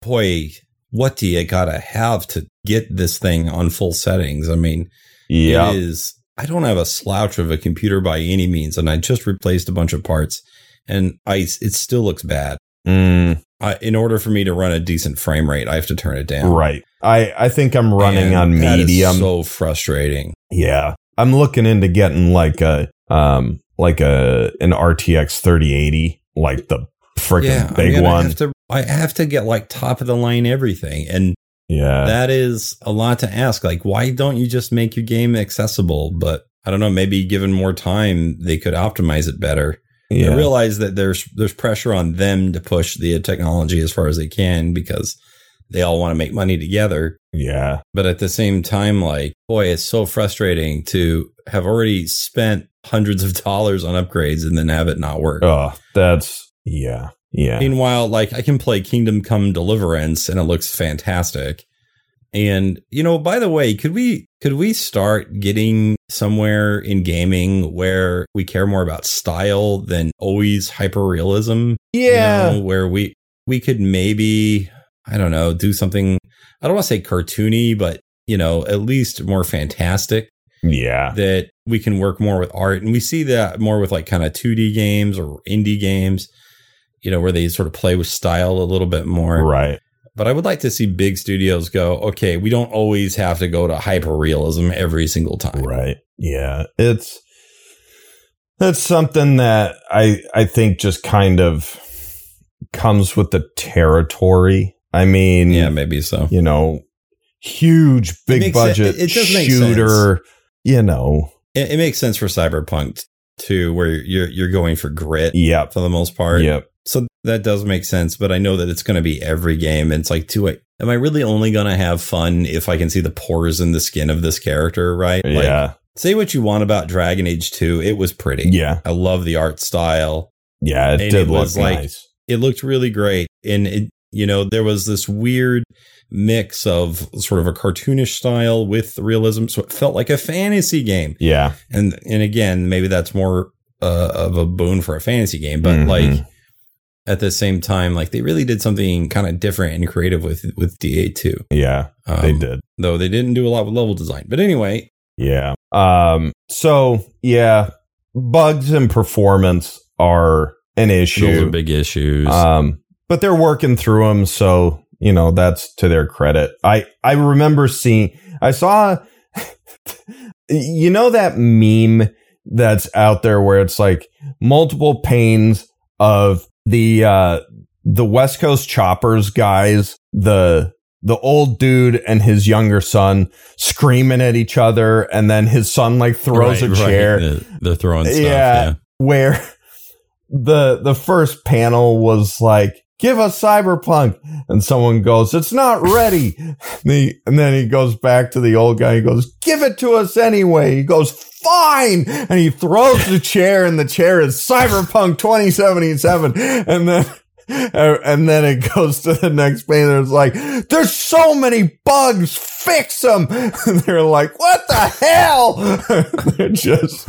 boy, what do you gotta have to get this thing on full settings? I mean, yeah, it is. I don't have a slouch of a computer by any means, and I just replaced a bunch of parts, and I it still looks bad. Mm, I, in order for me to run a decent frame rate, I have to turn it down. right. I, I think I'm running And on medium. so frustrating. Yeah. I'm looking into getting like a um like a an RTX 3080, like the freaking yeah, I big mean, I one. have to. I have to get like top of the line everything, and yeah. that is a lot to ask. Like, why don't you just make your game accessible? But I don't know. Maybe given more time, they could optimize it better. yeah. I realize that there's there's pressure on them to push the technology as far as they can because they all want to make money together. yeah. But at the same time, like, boy, it's so frustrating to have already spent hundreds of dollars on upgrades and then have it not work. Oh, that's yeah. Yeah. Meanwhile, like I can play Kingdom Come Deliverance and it looks fantastic. And you know, by the way, could we could we start getting somewhere in gaming where we care more about style than always hyper realism? Yeah. where we we could maybe I don't know do something. I don't want to say cartoony, but you know, at least more fantastic. Yeah. That we can work more with art, and we see that more with like kind of 2D games or indie games. You know, where they sort of play with style a little bit more. Right. But I would like to see big studios go, okay, we don't always have to go to hyper realism every single time. Right. Yeah. It's that's something that I I think just kind of comes with the territory. I mean, Yeah, maybe so. you know, huge big budget it make shooter, you know. It, it makes sense for Cyberpunk too, where you're you're going for grit Yep. for the most part. Yep. So that does make sense, but I know that it's going to be every game. And it's like, do I, am I really only going to have fun if I can see the pores in the skin of this character, right? Like, Yeah. say what you want about Dragon Age 2. It was pretty. Yeah. I love the art style. Yeah. It And did it look was like- nice. It looked really great. And it, you know, there was this weird mix of sort of a cartoonish style with realism. So it felt like a fantasy game. Yeah. And, and again, maybe that's more uh, of a boon for a fantasy game, but Mhm. like, at the same time, like they really did something kind of different and creative with with DA2. Yeah. Um, They did. though they didn't do a lot with level design. But anyway, Yeah. Um, so yeah, bugs and performance are an issue. Those are big issues. Um, but they're working through them, so you know that's to their credit. I I remember seeing. I saw. you know that meme that's out there where it's like multiple panes of the uh the West Coast Choppers guys, the the old dude and his younger son screaming at each other, and then his son like throws Right, a chair They're, they're throwing stuff. Yeah. Yeah. where [LAUGHS] the the first panel was like give us cyberpunk. And someone goes it's not ready. And, he- and then he goes back to the old guy. He goes give it to us anyway. He goes fine. And he throws the chair and the chair is cyberpunk 2077 and then and then it goes to the next page. It's like there's so many bugs. Fix them and they're like what the hell? [LAUGHS] They're just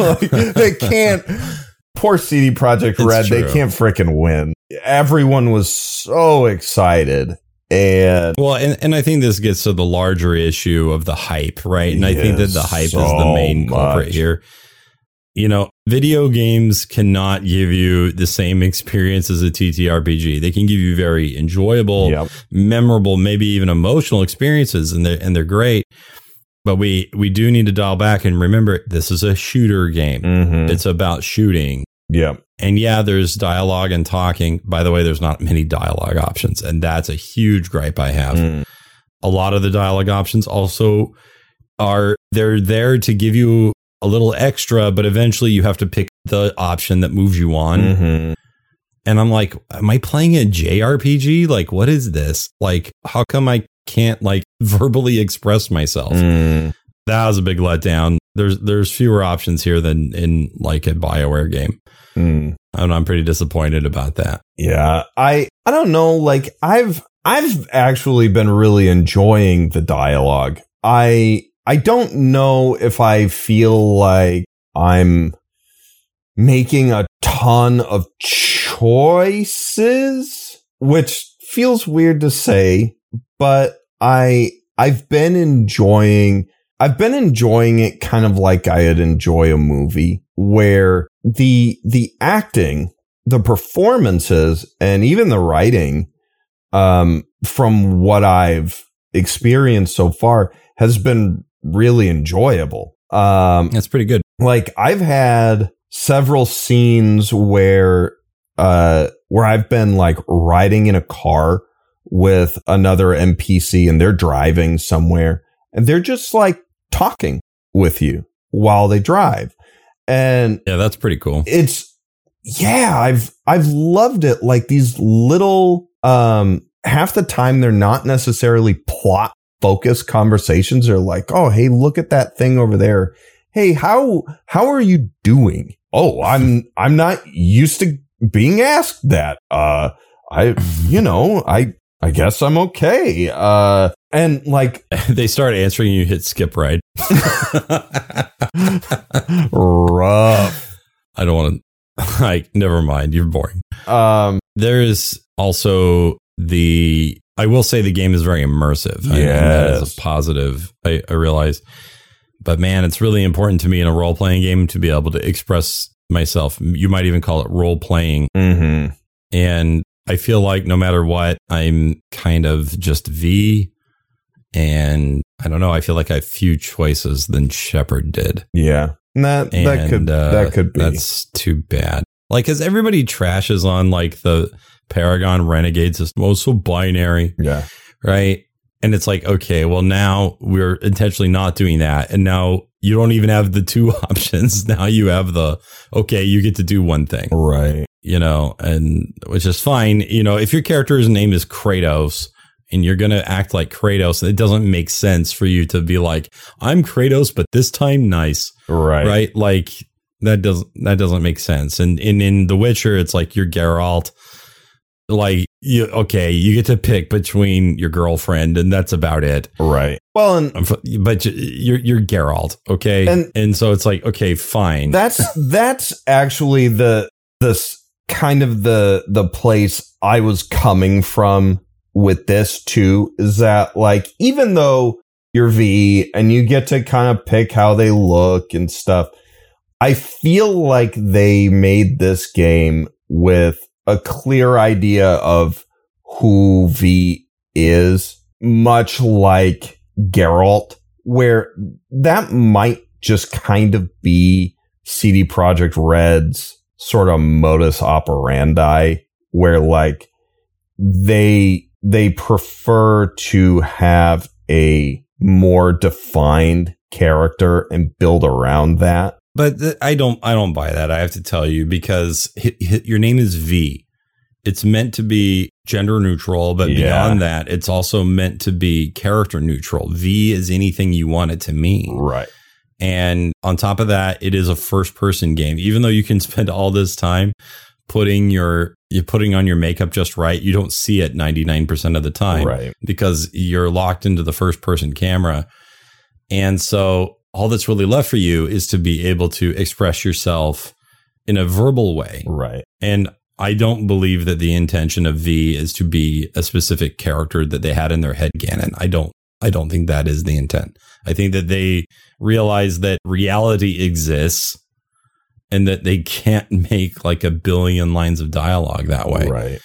like they can't poor CD Projekt Red they can't freaking win everyone was so excited and Well, and, and I think this gets to the larger issue of the hype, right? And I think that the hype is the main culprit much. here. You know, video games cannot give you the same experience as a TTRPG. They can give you very enjoyable, yep. memorable, maybe even emotional experiences, and they're and they're great. But we we do need to dial back and remember this is a shooter game. Mhm. It's about shooting. Yep And yeah, there's dialogue and talking. By the way, there's not many dialogue options, and that's a huge gripe I have. Mm. A lot of the dialogue options also are they're there to give you a little extra, but eventually you have to pick the option that moves you on. Mhm. And I'm like, am I playing a JRPG? Like, what is this? Like, how come I can't like [LAUGHS] verbally express myself? Mm. That was a big letdown. There's there's fewer options here than in like a Bioware game. Mm. And I'm pretty disappointed about that. Yeah, I I don't know. Like I've I've actually been really enjoying the dialogue. I I don't know if I feel like I'm making a ton of choices, which feels weird to say, but I I've been enjoying I've been enjoying it kind of like I'd enjoy a movie where the the acting the performances and even the writing um from what I've experienced so far has been really enjoyable. Um That's pretty good. like I've had several scenes where uh where I've been like riding in a car with another NPC and they're driving somewhere and they're just like talking with you while they drive. And Yeah, that's pretty cool. it's yeah i've i've loved it. Like these little um half the time they're not necessarily plot focused conversations. They're like oh hey look at that thing over there. Hey how how are you doing? Oh i'm [LAUGHS] i'm not used to being asked that. Uh i you know i i guess i'm okay. Uh and like [LAUGHS] they start answering you hit skip right. [LAUGHS] rough I don't want to [LAUGHS] like never mind, you're boring. um There's also the I will say the game is very immersive. and that is Yes. a positive. I, I realize. But man, it's really important to me in a role playing game to be able to express myself. You might even call it role playing. mhm. And I feel like no matter what, I'm kind of just V. And I don't know. I feel like I have few choices than Shepard did. Yeah, that And that could uh, that could be. That's too bad. Like, because everybody trashes on like the Paragon Renegade system. Oh, it's so binary, yeah, right? And it's like, okay, well, now we're intentionally not doing that. And now you don't even have the two [LAUGHS] options. Now you have the, okay, you get to do one thing, right. you know, and which is fine. You know, if your character's name is Kratos and you're going to act like Kratos, it doesn't make sense for you to be like, I'm Kratos, but this time nice Right. right? Like that doesn't that doesn't make sense. And in in The Witcher, it's like you're Geralt. Like you okay, you get to pick between your girlfriend, and that's about it. Right. Well, and But you're you're Geralt, okay, And- and so it's like okay, fine. that's [LAUGHS] that's actually the this kind of the the place I was coming from with this too is that like even though you're V and you get to kind of pick how they look and stuff, I feel like they made this game with a clear idea of who V is, much like Geralt, where that might just kind of be CD Projekt Red's sort of modus operandi, where like they they prefer to have a more defined character and build around that. But th- I don't I don't buy that. I have to tell you because h- h- your name is V. It's meant to be gender neutral, but Yeah. beyond that, it's also meant to be character neutral. V is anything you want it to mean. Right. And on top of that, it is a first person game. Even though you can [LAUGHS] spend all this time putting your you're putting on your makeup just right, you don't see it 99% of the time Right. because you're locked into the first person camera. And so all that's really left for you is to be able to express yourself in a verbal way. Right. And I don't believe that the intention of V is to be a specific character that they had in their head canon. I don't I don't think that is the intent. I think that they realize that reality exists and that they can't [LAUGHS] make like a billion lines of dialogue that way Right.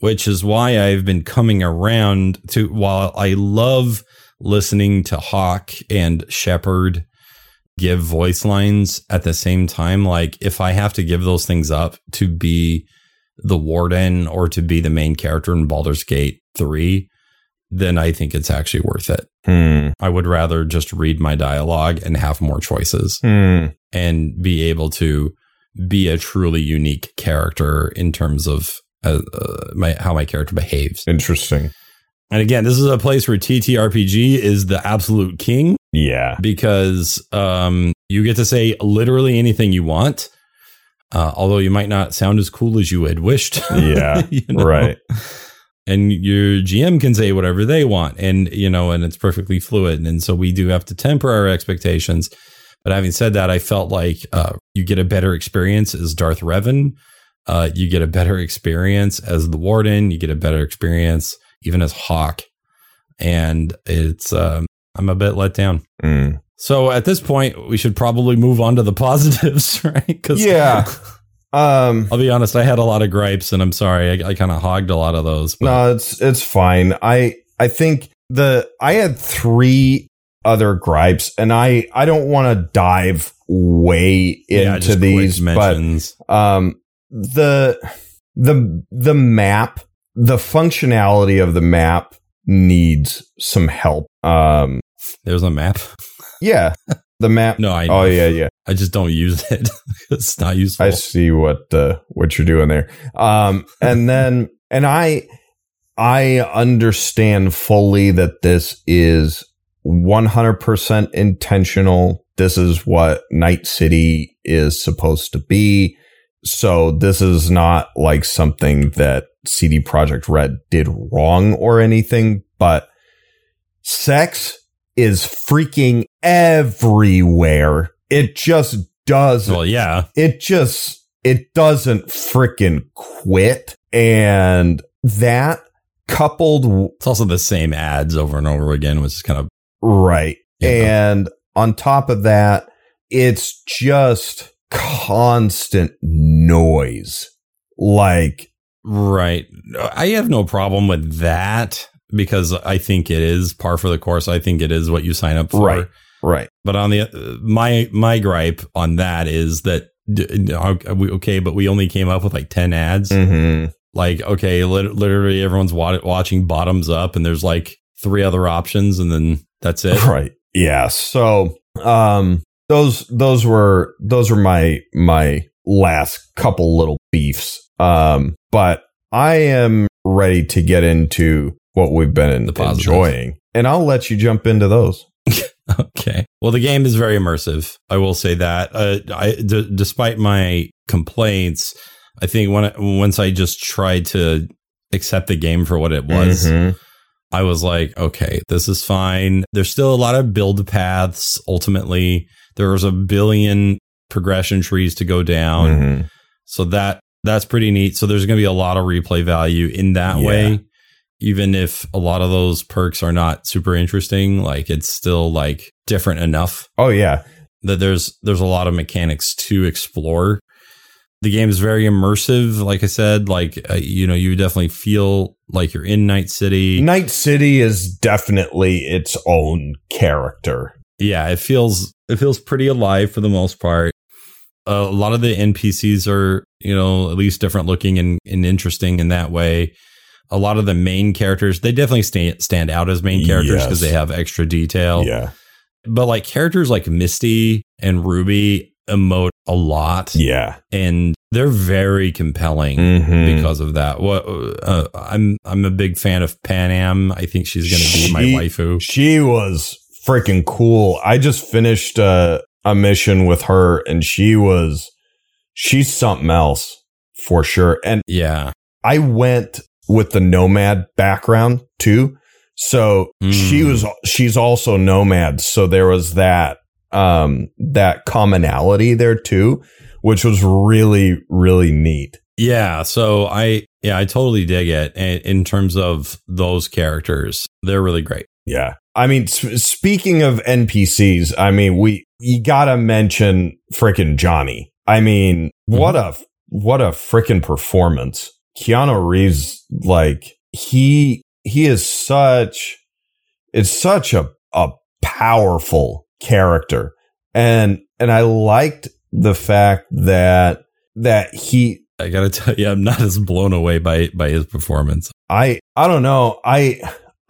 which is why I've been coming around to while I love listening to Hawke and Shepard give voice lines at the same time, like if I have to give those things up to be the warden or to be the main character in Baldur's Gate 3, then I think it's actually worth it. Hmm. I would rather just read my dialogue and have more choices Hmm. and be able to be a truly unique character in terms of uh, uh, my how my character behaves. Interesting. And again, this is a place where TTRPG is the absolute king Yeah. because um, you get to say literally anything you want. Uh, although you might not sound as cool as you had wished. Yeah. [LAUGHS] You know? Right. And your GM can say whatever they want, and you know, and it's perfectly fluid. And so we do have to temper our expectations. But having said that, I felt like uh, you get a better experience as Darth Revan. Uh, you get a better experience as the Warden. You get a better experience even as Hawke. And it's um, I'm a bit let down. Hmm. So at this point, we should probably move on to the positives, [LAUGHS] right? Because Yeah. [LAUGHS] Um. I'll be honest, I had a lot of gripes, and I'm sorry, I, I kind of hogged a lot of those. But No, it's it's fine. I I think the I had three other gripes, and I I don't want to dive way into quick these, but mentions. um the the the map, the functionality of the map needs some help. Um. There's a map. Yeah. The map. No, I Oh yeah, yeah. I just don't use [LAUGHS] it. it's not useful. I see what uh, what you're doing there. Um, and [LAUGHS] then and I I understand fully that this is 100% intentional. This is what Night City is supposed to be. So this is not like something that CD Projekt Red did wrong or anything, but sex is freaking everywhere. It just does well, yeah. it just it doesn't freaking quit and that coupled It's also the same ads over and over again, which is kind of right Yeah. and on top of that it's just constant noise like right. I have no problem with that because I think it is par for the course. I think it is what you sign up for. Right. right But on the my my gripe on that is that okay, but we only came up with like ten ads. mm-hmm. Like okay, lit- literally everyone's wa- watching bottoms up, and there's like three other options, and then that's it. [LAUGHS] right yeah so um those those were those were my my last couple little beefs um but i am ready to get into what we've been The enjoying and i'll let you jump into those [LAUGHS] Okay. Well, the game is very immersive. I will say that. Uh, I, d- despite my complaints, I think when I, once I just tried to accept the game for what it was, Mhm. I was like, okay, this is fine. There's still a lot of build paths. Ultimately, there's a billion progression trees to go down. Mhm. So that that's pretty neat. So there's going to be a lot of replay value in that Yeah. way. Even if a lot of those perks are not super interesting, like it's still like different enough oh yeah that there's there's a lot of mechanics to explore. The game is very immersive. Like I said, like, uh, you know, you definitely feel like you're in Night City. Night City is definitely its own character. Yeah, it feels it feels pretty alive for the most part. Uh, a lot of the NPCs are, you know, at least different looking and, and interesting in that way. A lot of the main characters, they definitely stand stand out as main characters because Yes. they have extra detail. Yeah. But like characters like Misty and Judy emote a lot, Yeah. and they're very compelling Mhm. because of that. What uh, I'm I'm a big fan of Panam. I think she's going to be my She- waifu. She was freaking cool. I just finished uh, a mission with her and she was, she's something else for sure. And Yeah, I went with the nomad background too. So Mm. she was, she's also nomad. So there was that, um, that commonality there too, which was really, really neat. yeah. So I yeah I totally dig it. And in terms of those characters, they're really great. Yeah. I mean, s- speaking of NPCs, I mean, we, you gotta mention frickin' Johnny. I mean, what a, what a frickin' performance. Keanu Reeves, like, he, he is such, it's such a, a powerful character. And, and I liked the fact that, that he, I gotta tell you, I'm not [LAUGHS] as blown away by by his performance. I I don't know. I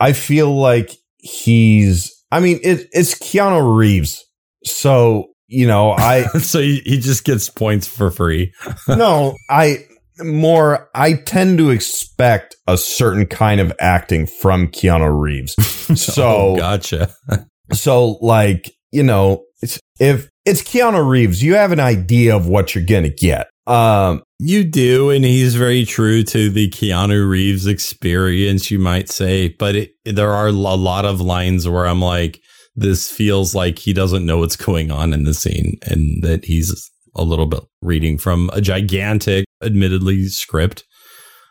I feel like he's I mean it, it's Keanu Reeves. So, you know, I [LAUGHS] so he, he just gets points for free. no, I more I tend to expect a certain kind of acting from Keanu Reeves. [LAUGHS] So oh, gotcha. [LAUGHS] so like, you know, it's, if it's Keanu Reeves, you have an idea of what you're going to get. Um You do, and he's very true to the Keanu Reeves experience, you might say. But it, there are a lot of lines where I'm like, this feels like he doesn't know what's going on in the scene, and that he's a little bit reading from a gigantic, admittedly, script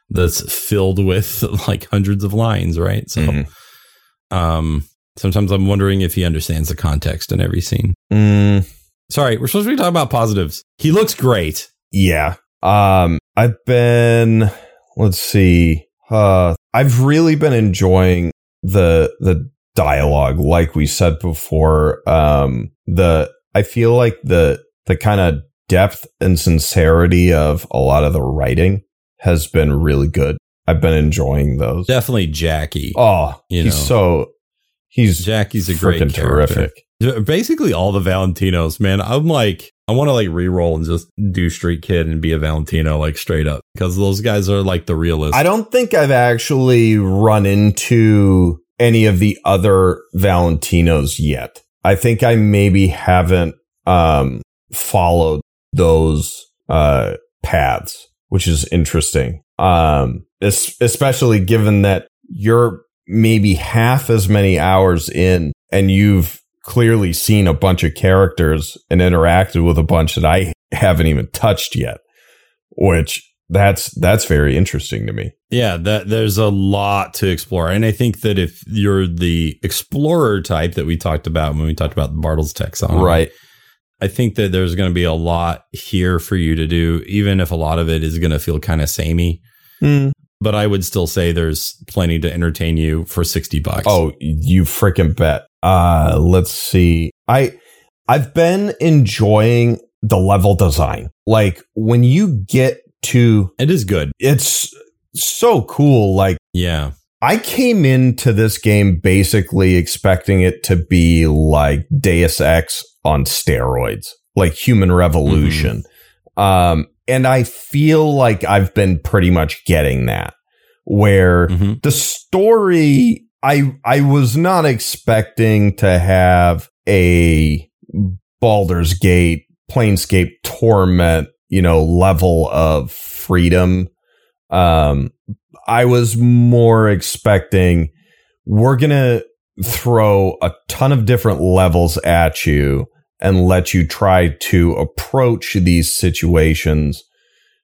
that's filled with [LAUGHS] like hundreds of lines, right? So, Mhm. um, sometimes I'm wondering if he understands the context in every scene. mm, Sorry, we're supposed to be talking about positives. He looks great. Yeah. Um, I've been, let's see, uh, I've really been enjoying the, the dialogue, like we said before. Um, the, I feel like the, the kind of depth and sincerity of a lot of the writing has been really good. I've been enjoying those. Definitely Jackie. Oh, he's know. so, he's Jackie's a great freaking character. terrific. Basically, all the Valentinos, man. I'm like, I want to like re-roll and just do Street Kid and be a Valentino, like straight up, because those guys are like the realists. I don't think I've actually run into any of the other Valentinos yet. I think I maybe haven't um, followed those uh, paths, which is interesting. Um, especially given that you're maybe half as many hours in and you've clearly seen a bunch of characters and interacted with a bunch that I haven't even touched yet, which that's that's very interesting to me. Yeah, that there's a lot to explore, and I think that if you're the explorer type that we talked about when we talked about Bartles taxonomy, Right. I think that there's going to be a lot here for you to do, even if a lot of it is going to feel kind of samey. But I would still say there's plenty to entertain you for sixty bucks. Oh, you freaking bet. Uh let's see. I I've been enjoying the level design. Like when you get to it is good. it's so cool. Like Yeah, I came into this game basically expecting it to be like Deus Ex on steroids, like Human Revolution. Um, and I feel like I've been pretty much getting that where Mhm. the story, I, I was not expecting to have a Baldur's Gate, Planescape Torment, you know, level of freedom. Um, I was more expecting we're going to throw a ton of different levels at you and let you try to approach these situations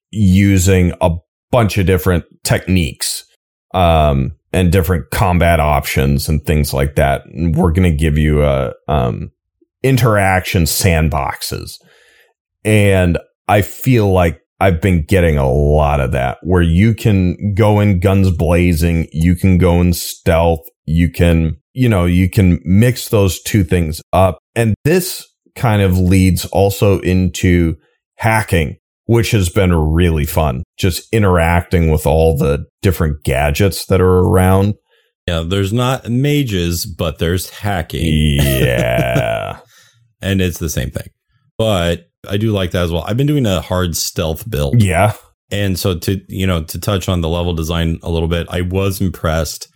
using a bunch of different techniques um, and different combat options and things like that. And we're going to give you a um, interaction sandboxes. And I feel like I've been getting a lot of that where you can go in guns blazing, you can go in stealth, you can, you know, you can mix those two things up. And this kind of leads also into hacking, which has been really fun. Just interacting with all the different gadgets that are around. Yeah, there's not mages, but there's hacking. Yeah. [LAUGHS] and it's the same thing. But I do like that as well. I've been doing a hard stealth build. yeah. And so to you know to touch on the level design a little bit, I was impressed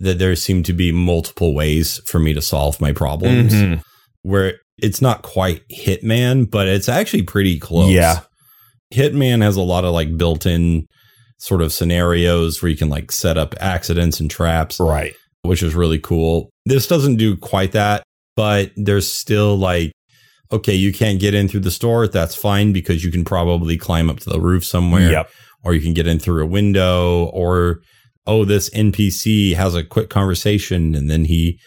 that there seemed to be multiple ways for me to solve my problems. Mhm. Where it's not quite Hitman, but it's actually pretty close. Yeah. Hitman has a lot of like built-in sort of scenarios where you can like set up accidents and traps, Right. which is really cool. This doesn't do quite that, but there's still like okay, you can't get in through the store. That's fine because you can probably climb up to the roof somewhere Yep. or you can get in through a window or oh this npc has a quick conversation and then he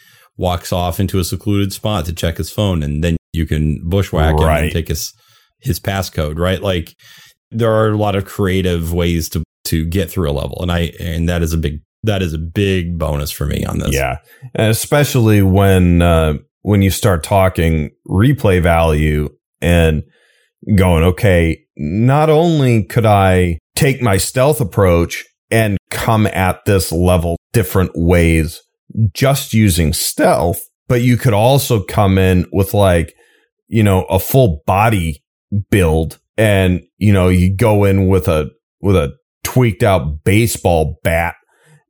walks off into a secluded spot to check his phone and then you can bushwhack him and take his his passcode right? Like there are a lot of creative ways to to get through a level and i and that is a big that is a big bonus for me on this. Yeah. And especially when uh when you start talking replay value and going, okay, not only could I take my stealth approach and come at this level different ways just using stealth, but you could also come in with like, you know, a full body build and, you know, you go in with a with a tweaked out baseball bat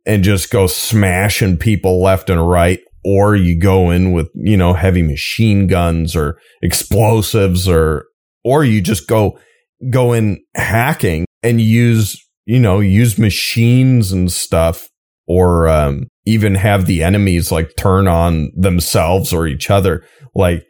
and just go smashing people left and right or you go in with you know heavy machine guns or explosives or or you just go go in hacking and use you know use machines and stuff or um, even have the enemies like turn on themselves or each other like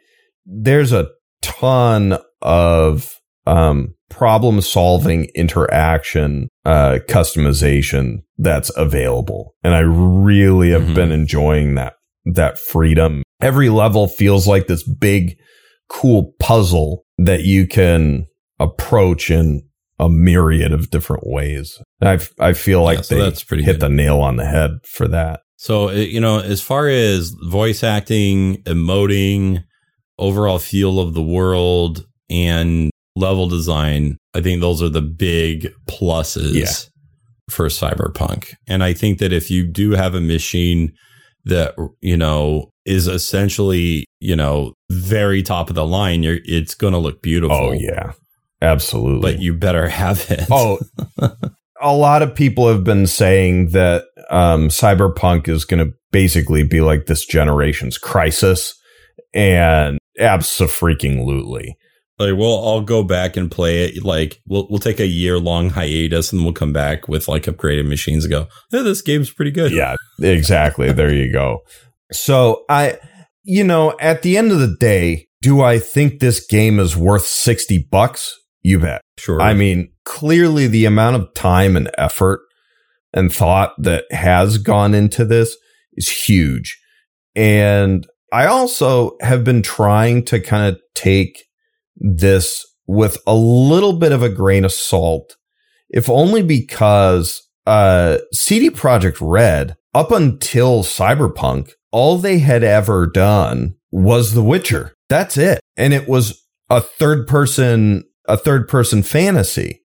there's a ton of um, problem solving interaction uh, customization that's available and i really have Mhm. been enjoying that that freedom every level feels like this big cool puzzle that you can approach in a myriad of different ways i, I feel like Yeah, so they that's pretty hit good. the nail on the head for that So, uh, you know, as far as voice acting, emoting, overall feel of the world, and level design, I think those are the big pluses Yeah. for Cyberpunk. And I think that if you do have a machine that, you know, is essentially, you know, very top of the line, you're, it's going to look beautiful. oh yeah absolutely But you better have it. Oh, [LAUGHS] a lot of people have been saying that um, Cyberpunk is going to basically be like this generation's Crysis, and absolutely. Like we'll all go back and play it. Like we'll we'll take a year long hiatus and we'll come back with like upgraded machines and go, yeah, this game's pretty good. Yeah, exactly. [LAUGHS] there you go. So I, you know, at the end of the day, do I think this game is worth sixty bucks? You bet. Sure. I mean, clearly the amount of time and effort and thought that has gone into this is huge. And I also have been trying to kind of take this with a little bit of a grain of salt, if only because uh, CD Projekt Red, up until Cyberpunk, all they had ever done was The Witcher. That's it. And it was a third person, a third person fantasy.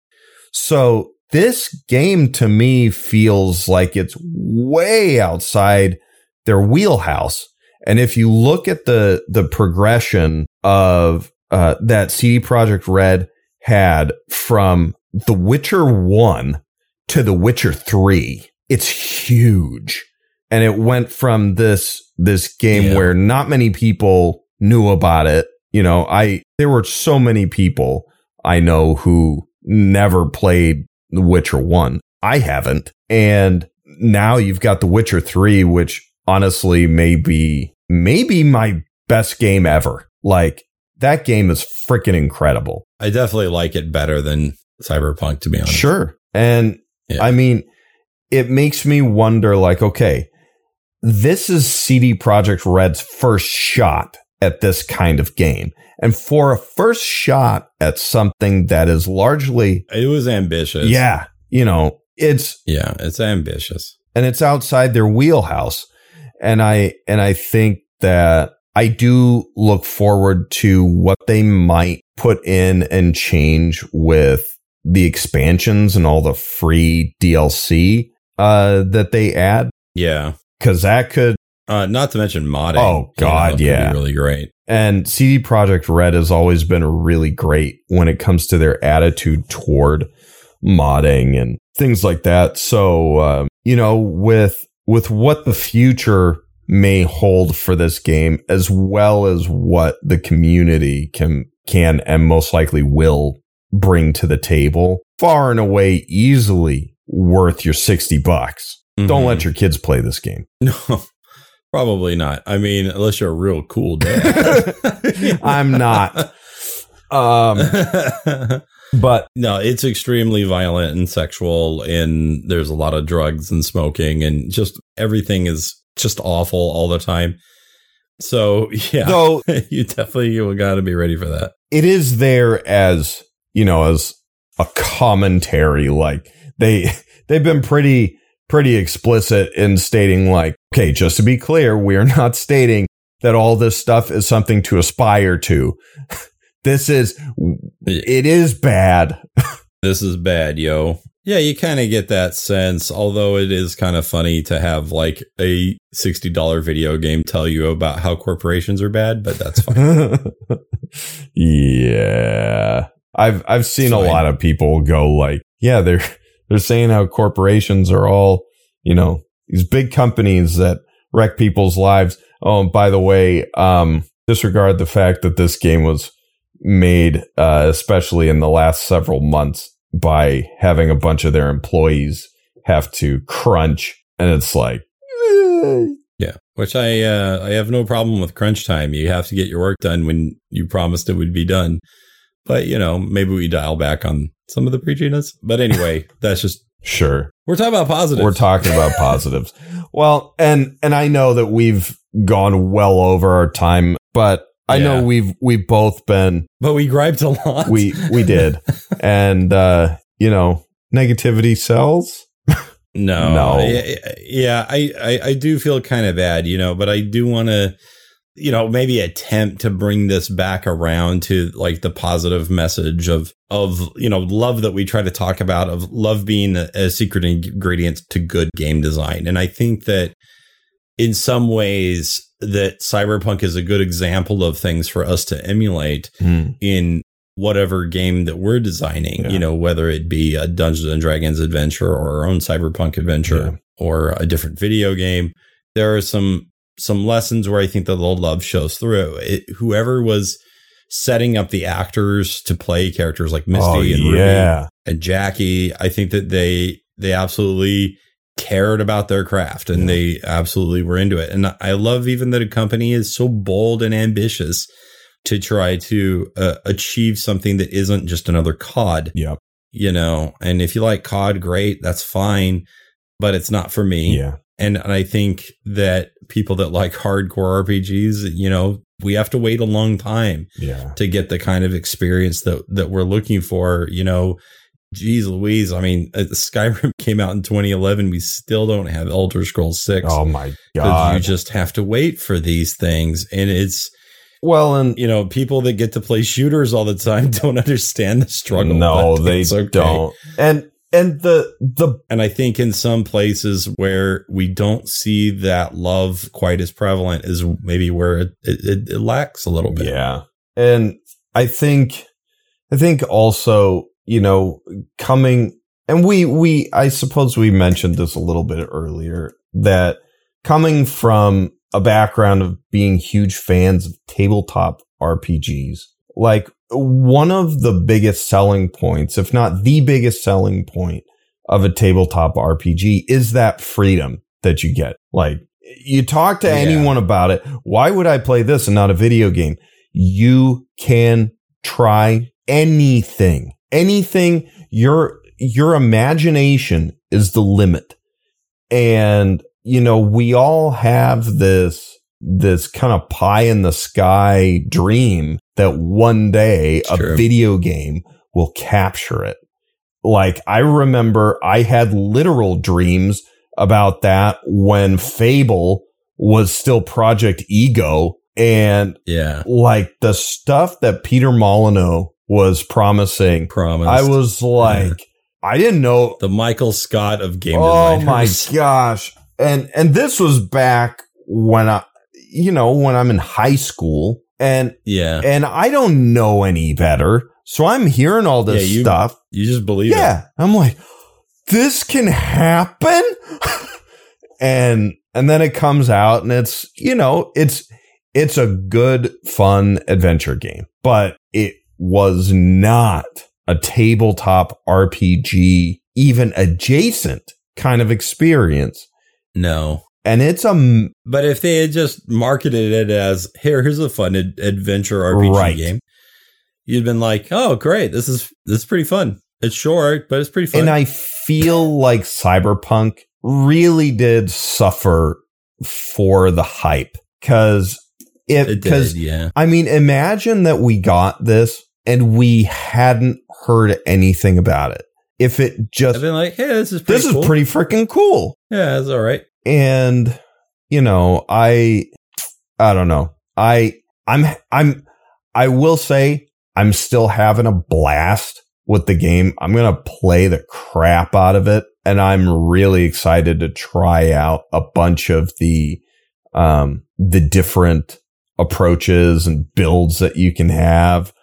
So this game to me feels like it's way outside their wheelhouse. And if you look at the the progression of uh, that CD Projekt Red had from The Witcher One to The Witcher Three, it's huge. And it went from this this game Yeah. where not many people knew about it. You know, I there were so many people I know who never played The Witcher 1. I haven't. And now you've got The Witcher 3, which honestly may be maybe my best game ever. Like that game is freaking incredible. I definitely like it better than Cyberpunk, to be honest. Sure. And Yeah. I mean, it makes me wonder like, okay, this is CD Projekt Red's first shot at this kind of game. And for a first shot at something that is largely, It was ambitious. yeah, you know, it's, Yeah, it's ambitious. and it's outside their wheelhouse. And I, and I think that I do look forward to what they might put in and change with the expansions and all the free DLC, uh, that they add. Yeah. Cause that could, Uh, not to mention modding. Oh, God, could be yeah. really great. And CD Projekt Red has always been really great when it comes to their attitude toward modding and things like that. So, um, you know, with, with what the future may hold for this game, as well as what the community can, can and most likely will bring to the table, far and away easily worth your 60 bucks. Don't Mhm. let your kids play this game. No, [LAUGHS] [LAUGHS] probably not. I mean, unless you're a real cool dad. [LAUGHS] I'm not. Um, [LAUGHS] but no, it's extremely violent and sexual, and there's a lot of drugs and smoking, and just everything is just awful all the time. So [LAUGHS] yeah, though you definitely you got to be ready for that. it is there as you know as a commentary like they they've been pretty pretty explicit in stating like okay just to be clear we are not stating that all this stuff is something to aspire to. [LAUGHS] This is it is bad. [LAUGHS] This is bad, yo. Yeah, you kind of get that sense, although it is kind of funny to have like a $60 video game tell you about how corporations are bad, but that's fine. [LAUGHS] yeah. I've i've seen a lot of people go like yeah they're they're saying how corporations are all you know these big companies that wreck people's lives oh and by the way um disregard the fact that this game was made uh especially in the last several months by having a bunch of their employees have to crunch and it's like eh, yeah, which I uh, I have no problem with crunch time. You have to get your work done when you promised it would be done. But, you know, maybe we dial back on some of the preachiness. But anyway, [LAUGHS] that's just sure we're talking about positives. We're talking about [LAUGHS] positives. Well, and and I know that we've gone well over our time, but I know we've we've both been but we griped a lot. we we did. [LAUGHS] and uh, you know, negativity sells. No, No. Yeah, yeah, I, I, I do feel kind of bad, you know, but I do want to, you know, maybe attempt to bring this back around to like the positive message of, of, you know, love that we try to talk about of love being a, a secret ingredient to good game design. And I think that in some ways that cyberpunk is a good example of things for us to emulate hmm. in whatever game that we're designing, Yeah. you know, whether it be a Dungeons and Dragons adventure or our own cyberpunk adventure Yeah. or a different video game. There are some some lessons where I think that the love shows through. It, whoever was setting up the actors to play characters like Misty Oh, and Ruby and Jackie, I think that they they absolutely cared about their craft and Yeah. they absolutely were into it. And I love even that a company is so bold and ambitious to try to uh, achieve something that isn't just another COD, Yep. you know. And if you like COD, great, that's fine, but it's not for me. Yeah. And I think that people that like hardcore RPGs, you know, we have to wait a long time Yeah. to get the kind of experience that that we're looking for. You know, geez Louise, I mean, uh, Skyrim [LAUGHS] came out in 2011. We still don't have Elder Scrolls Six. Oh my god. you just have to wait for these things, and it's well, and you know people that get to play shooters all the time [LAUGHS] don't understand the struggle. no, they okay. don't. And and the the And I think in some places where we don't see that love quite as prevalent is maybe where it, it, it lacks a little bit. Yeah. And I think, I think also, you know, coming, and we, we, I suppose we mentioned this a little bit earlier that coming from a background of being huge fans of tabletop RPGs, like one of the biggest selling points, if not the biggest selling point of a tabletop RPG is that freedom that you get. Like you talk to Yeah. anyone about it. Why would I play this and not a video game? You can try anything, anything. Your, your imagination is the limit. And, you know, we all have this this kind of pie in the sky dream that one day It's a true. video game will capture it. Like I remember I had literal dreams about that when Fable was still Project Ego and Yeah. like the stuff that Peter Molyneux was promising. Promise. I was like, I didn't know. the Michael Scott of game design. Oh my gosh. And, and this was back when I, you know, when I'm in high school and, Yeah. and I don't know any better. So I'm hearing all this Yeah, you- stuff. You just believe it. Yeah. I'm like, this can happen. [LAUGHS] and, and then it comes out and it's, you know, it's, it's a good, fun adventure game, but it was not a tabletop RPG, even adjacent kind of experience. No. And it's a, But if they had just marketed it as here, here's a fun ad- adventure RPG Right. game, you'd been like, oh, great, this is this is pretty fun. It's short, but it's pretty fun. and I feel like Cyberpunk really did suffer for the hype because it, because yeah. I mean, imagine that we got this and we hadn't heard anything about it. If it I've just, been like, hey, this is pretty this cool. is pretty freaking cool. Yeah, it's all right. And, you know, I, I don't know. I, I'm, I'm, I will say I'm still having a blast with the game. I'm going to play the crap out of it. And I'm really excited to try out a bunch of the, um, the different approaches and builds that you can have.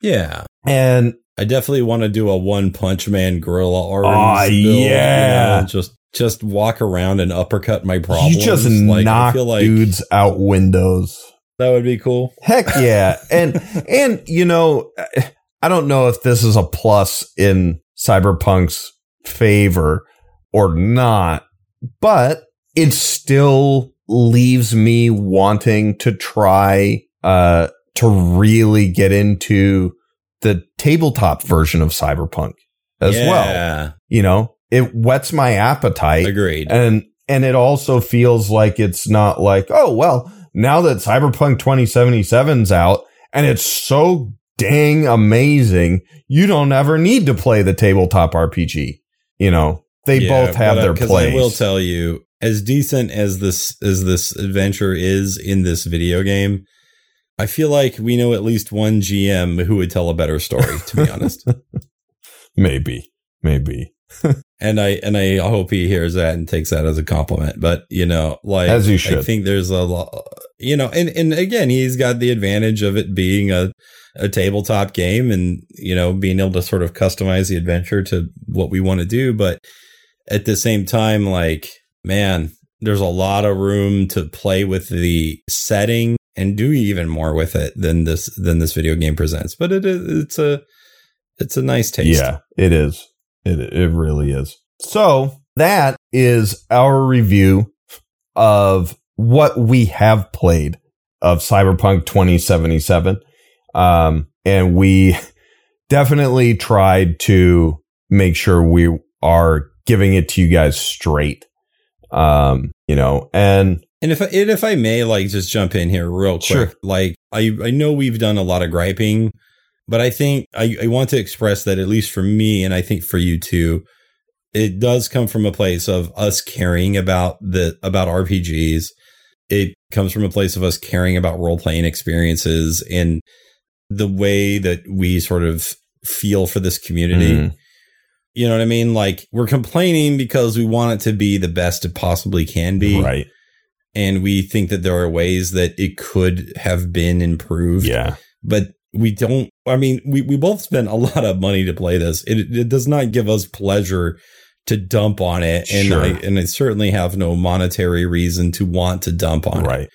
Yeah. And I definitely want to do a one punch man gorilla arms. Ah, build, you yeah. know, just just walk around and uppercut my problems. you just like, knock feel like dudes out windows. that would be cool. Heck yeah. and [LAUGHS] and you know, I don't know if this is a plus in Cyberpunk's favor or not, but it still leaves me wanting to try uh to really get into the tabletop version of Cyberpunk as well. You know, it whets my appetite. Agreed. and and it also feels like it's not like oh well now that cyberpunk 2077's out and it's so dang amazing you don't ever need to play the tabletop rpg you know? They Yeah, both have their uh, place I will tell you, as decent as this as this adventure is in this video game, I feel like we know at least one GM who would tell a better story. To be honest, [LAUGHS] maybe. Maybe [LAUGHS] and I and I hope he hears that and takes that as a compliment. But you know, like As you I should. think there's a lot. You know, and and again, he's got the advantage of it being a a tabletop game, and you know, being able to sort of customize the adventure to what we want to do. But at the same time, like man, there's a lot of room to play with the setting and do even more with it than this than this video game presents. But it is it's a it's a nice taste. yeah it is it, it really is so that is our review of what we have played of cyberpunk 2077 um, and we [LAUGHS] definitely tried to make sure we are giving it to you guys straight um, you know and And if I, and if I may, like, just jump in here real quick. Sure. Like, I, I know we've done a lot of griping, but I think I, I want to express that at least for me, and I think for you too, it does come from a place of us caring about the about RPGs. It comes from a place of us caring about role playing experiences and the way that we sort of feel for this community. Mhm. You know what I mean? Like we're complaining because we want it to be the best it possibly can be right and we think that there are ways that it could have been improved. yeah But we don't, I mean, we, we both spent a [LAUGHS] lot of money to play this. It, it does not give us pleasure to dump on it. And Sure. I, and I certainly have no monetary reason to want to dump on it. right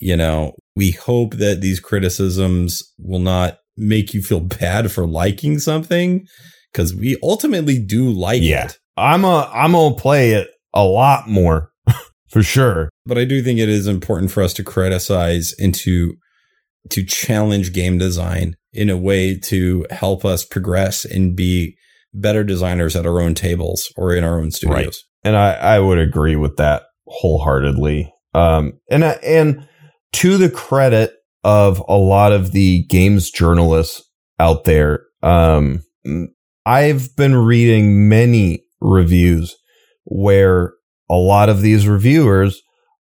You know, we hope that these criticisms will not make you feel [LAUGHS] bad for liking something because we ultimately do like Yeah. it. i'm a i'm gonna play it a lot more [LAUGHS] for sure but I do think it is important for us to criticize and to to challenge game design in a way to help us progress and be better designers at our own tables or in our own studios. and I, I would agree with that wholeheartedly. Um, and I, and to the credit of a lot of the games journalists out there, um, I've been reading many reviews where a lot of these reviewers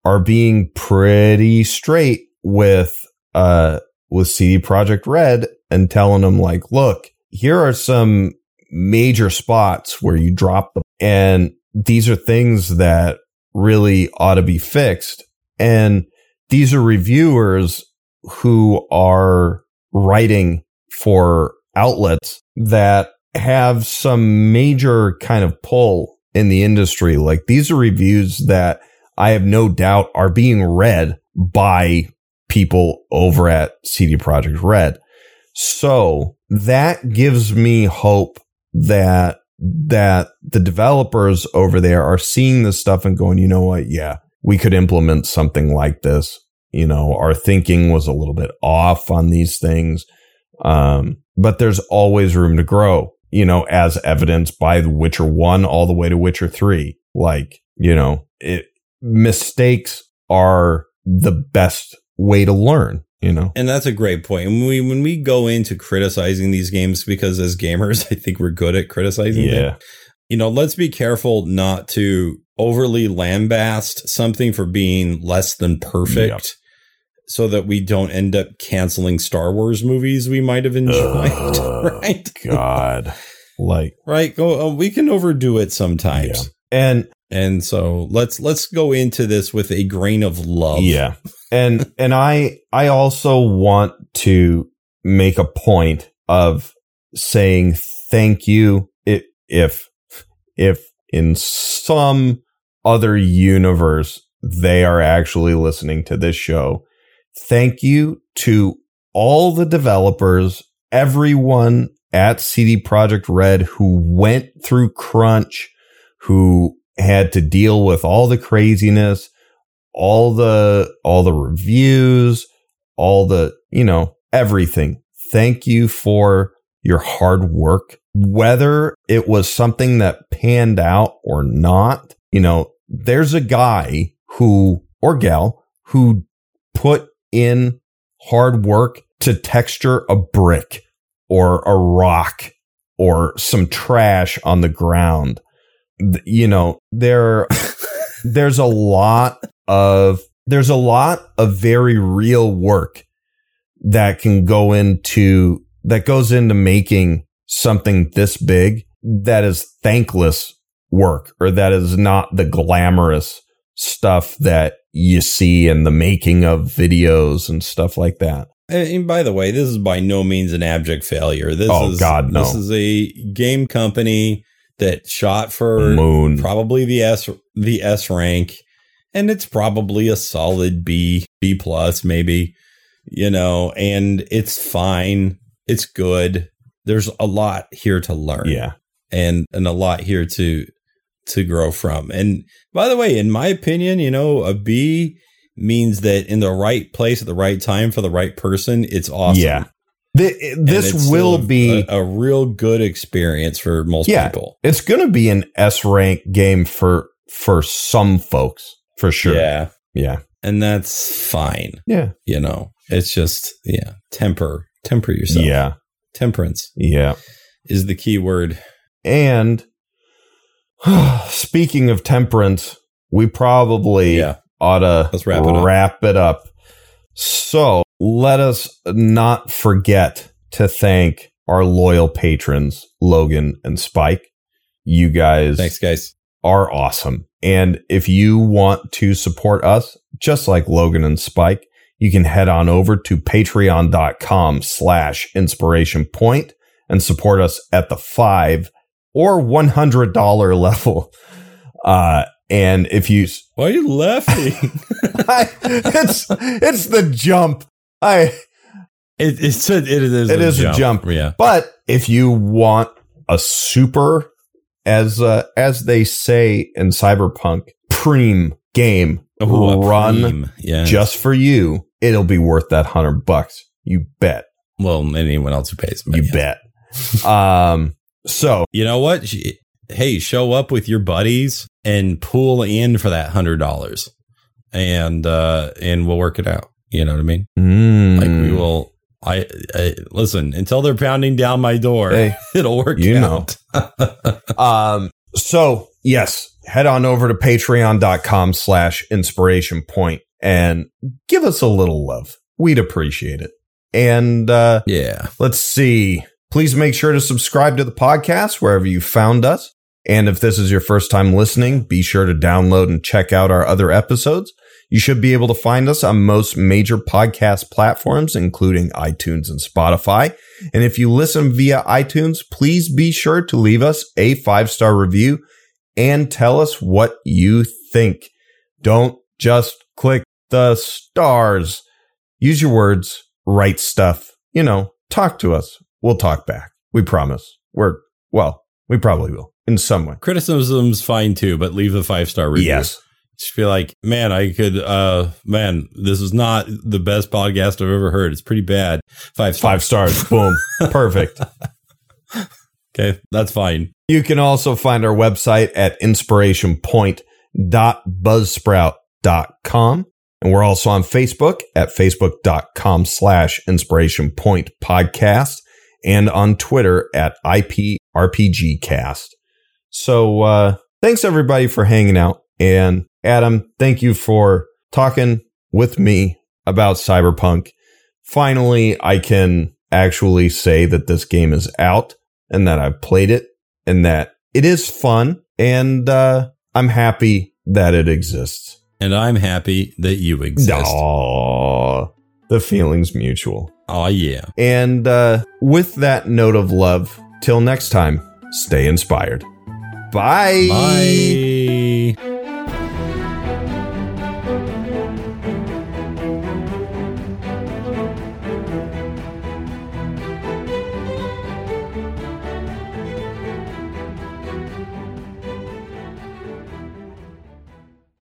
are being pretty straight with uh with CD Projekt Red and telling them like, look, here are some major spots where you drop them and these are things that really ought to be fixed. And these are reviewers who are writing for outlets that have some major kind of pull in the industry. Like these are reviews that I have no doubt are being read by people over at CD Projekt Red. So that gives me hope that that the developers over there are seeing this stuff and going, you know what? Yeah, we could implement something like this. You know, our thinking was a little bit off on these things. Um, but there's always room to grow, you know, as evidenced by The Witcher 1 all the way to Witcher 3. Like, you know, it, mistakes are the best way to learn you know? And that's a great point. and we when we go into criticizing these games because as gamers [LAUGHS] i think we're good at criticizing yeah. Them, you know let's be careful not to overly lambast something for being less than perfect yep. so that we don't end up canceling star wars movies we might have enjoyed [LAUGHS] uh, right? God. Like right? Go uh, we can overdo it sometimes. Yeah. and and so let's let's go into this with a grain of love. Yeah. And [LAUGHS] and I I also want to make a point of saying thank you if if if in some other universe they are actually listening to this show. Thank you to all the developers, everyone at CD Projekt Red who went through crunch, who had to deal with all the craziness, all the all the reviews, all the, you know, everything. Thank you for your hard work. Whether it was something that panned out or not, you know, there's a guy who or gal who put in hard work to texture a brick or a rock or some trash on the ground you know, there, [LAUGHS] there's a lot of, there's a lot of very real work that can go into, that goes into making something this big that is thankless work or that is not the glamorous stuff that you see in the making of videos and stuff like that. And by the way, this is by no means an abject failure. This oh, is God, no. This is a game company that shot for Moon. probably the S the S rank, and it's probably a solid B B plus maybe, you know, and it's fine. It's good. There's a lot here to learn. Yeah. And and a lot here to to grow from. And by the way, in my opinion, you know, a B means that in the right place at the right time for the right person, it's awesome. Yeah. The, this will be a, a, real good experience for most yeah, people. It's going to be an S rank game for for some folks for sure. Yeah, yeah, and that's fine. Yeah, you know, it's just yeah, temper, temper yourself. Yeah, temperance. Yeah, is the key word. And [SIGHS] speaking of temperance, we probably yeah. ought to Let's wrap it wrap it up. So let us not forget to thank our loyal patrons, Logan and Spike. You guys, thanks, guys, are awesome. And if you want to support us, just like Logan and Spike, you can head on over to patreon.com slash inspiration point and support us at the five or $100 [LAUGHS] level. Uh, and if you, why are you laughing? [LAUGHS] I, it's, it's the jump. I it, it's a, it is it a is jump. a jump. Yeah. But if you want a super as uh, as they say in Cyberpunk, preem game run yes. just for you, it'll be worth that hundred bucks. You bet. Well, anyone else who pays, you yeah. bet. um. So you know what? Hey, show up with your buddies and pull in for that hundred dollars, and uh, and we'll work it out You know what I mean? Mm. Like we will. I, I listen until they're pounding down my door. Hey, [LAUGHS] it'll work. you out. [LAUGHS] um, so yes, head on over to patreon.com slash inspiration point and give us a little love. We'd appreciate it. And uh, yeah. let's see. Please make sure to subscribe to the podcast wherever you found us. And if this is your first time listening, be sure to download and check out our other episodes. You should be able to find us on most major podcast platforms, including iTunes and Spotify. And if you listen via iTunes, please be sure to leave us a five star review and tell us what you think. Don't just click the stars. Use your words, write stuff, you know, talk to us. We'll talk back. We promise. We're, well, we probably will in some way. Criticism's fine too, but leave the five star review. Yes. Just feel like, man, I could, uh, man, this is not the best podcast I've ever heard. It's pretty bad. Five stars. Five stars. Boom. Perfect. [LAUGHS] Okay. That's fine. You can also find our website at inspirationpoint.buzzsprout.com. And we're also on Facebook at facebook.com slash inspiration point podcast and on Twitter at IPRPGcast. So, uh, thanks everybody for hanging out. And Adam, thank you for talking with me about Cyberpunk. Finally, I can actually say that this game is out and that I've played it and that it is fun and uh, I'm happy that it exists. And I'm happy that you exist. Aw, the feeling's mutual. Oh, yeah. And uh, with that note of love, till next time, stay inspired. Bye. Bye.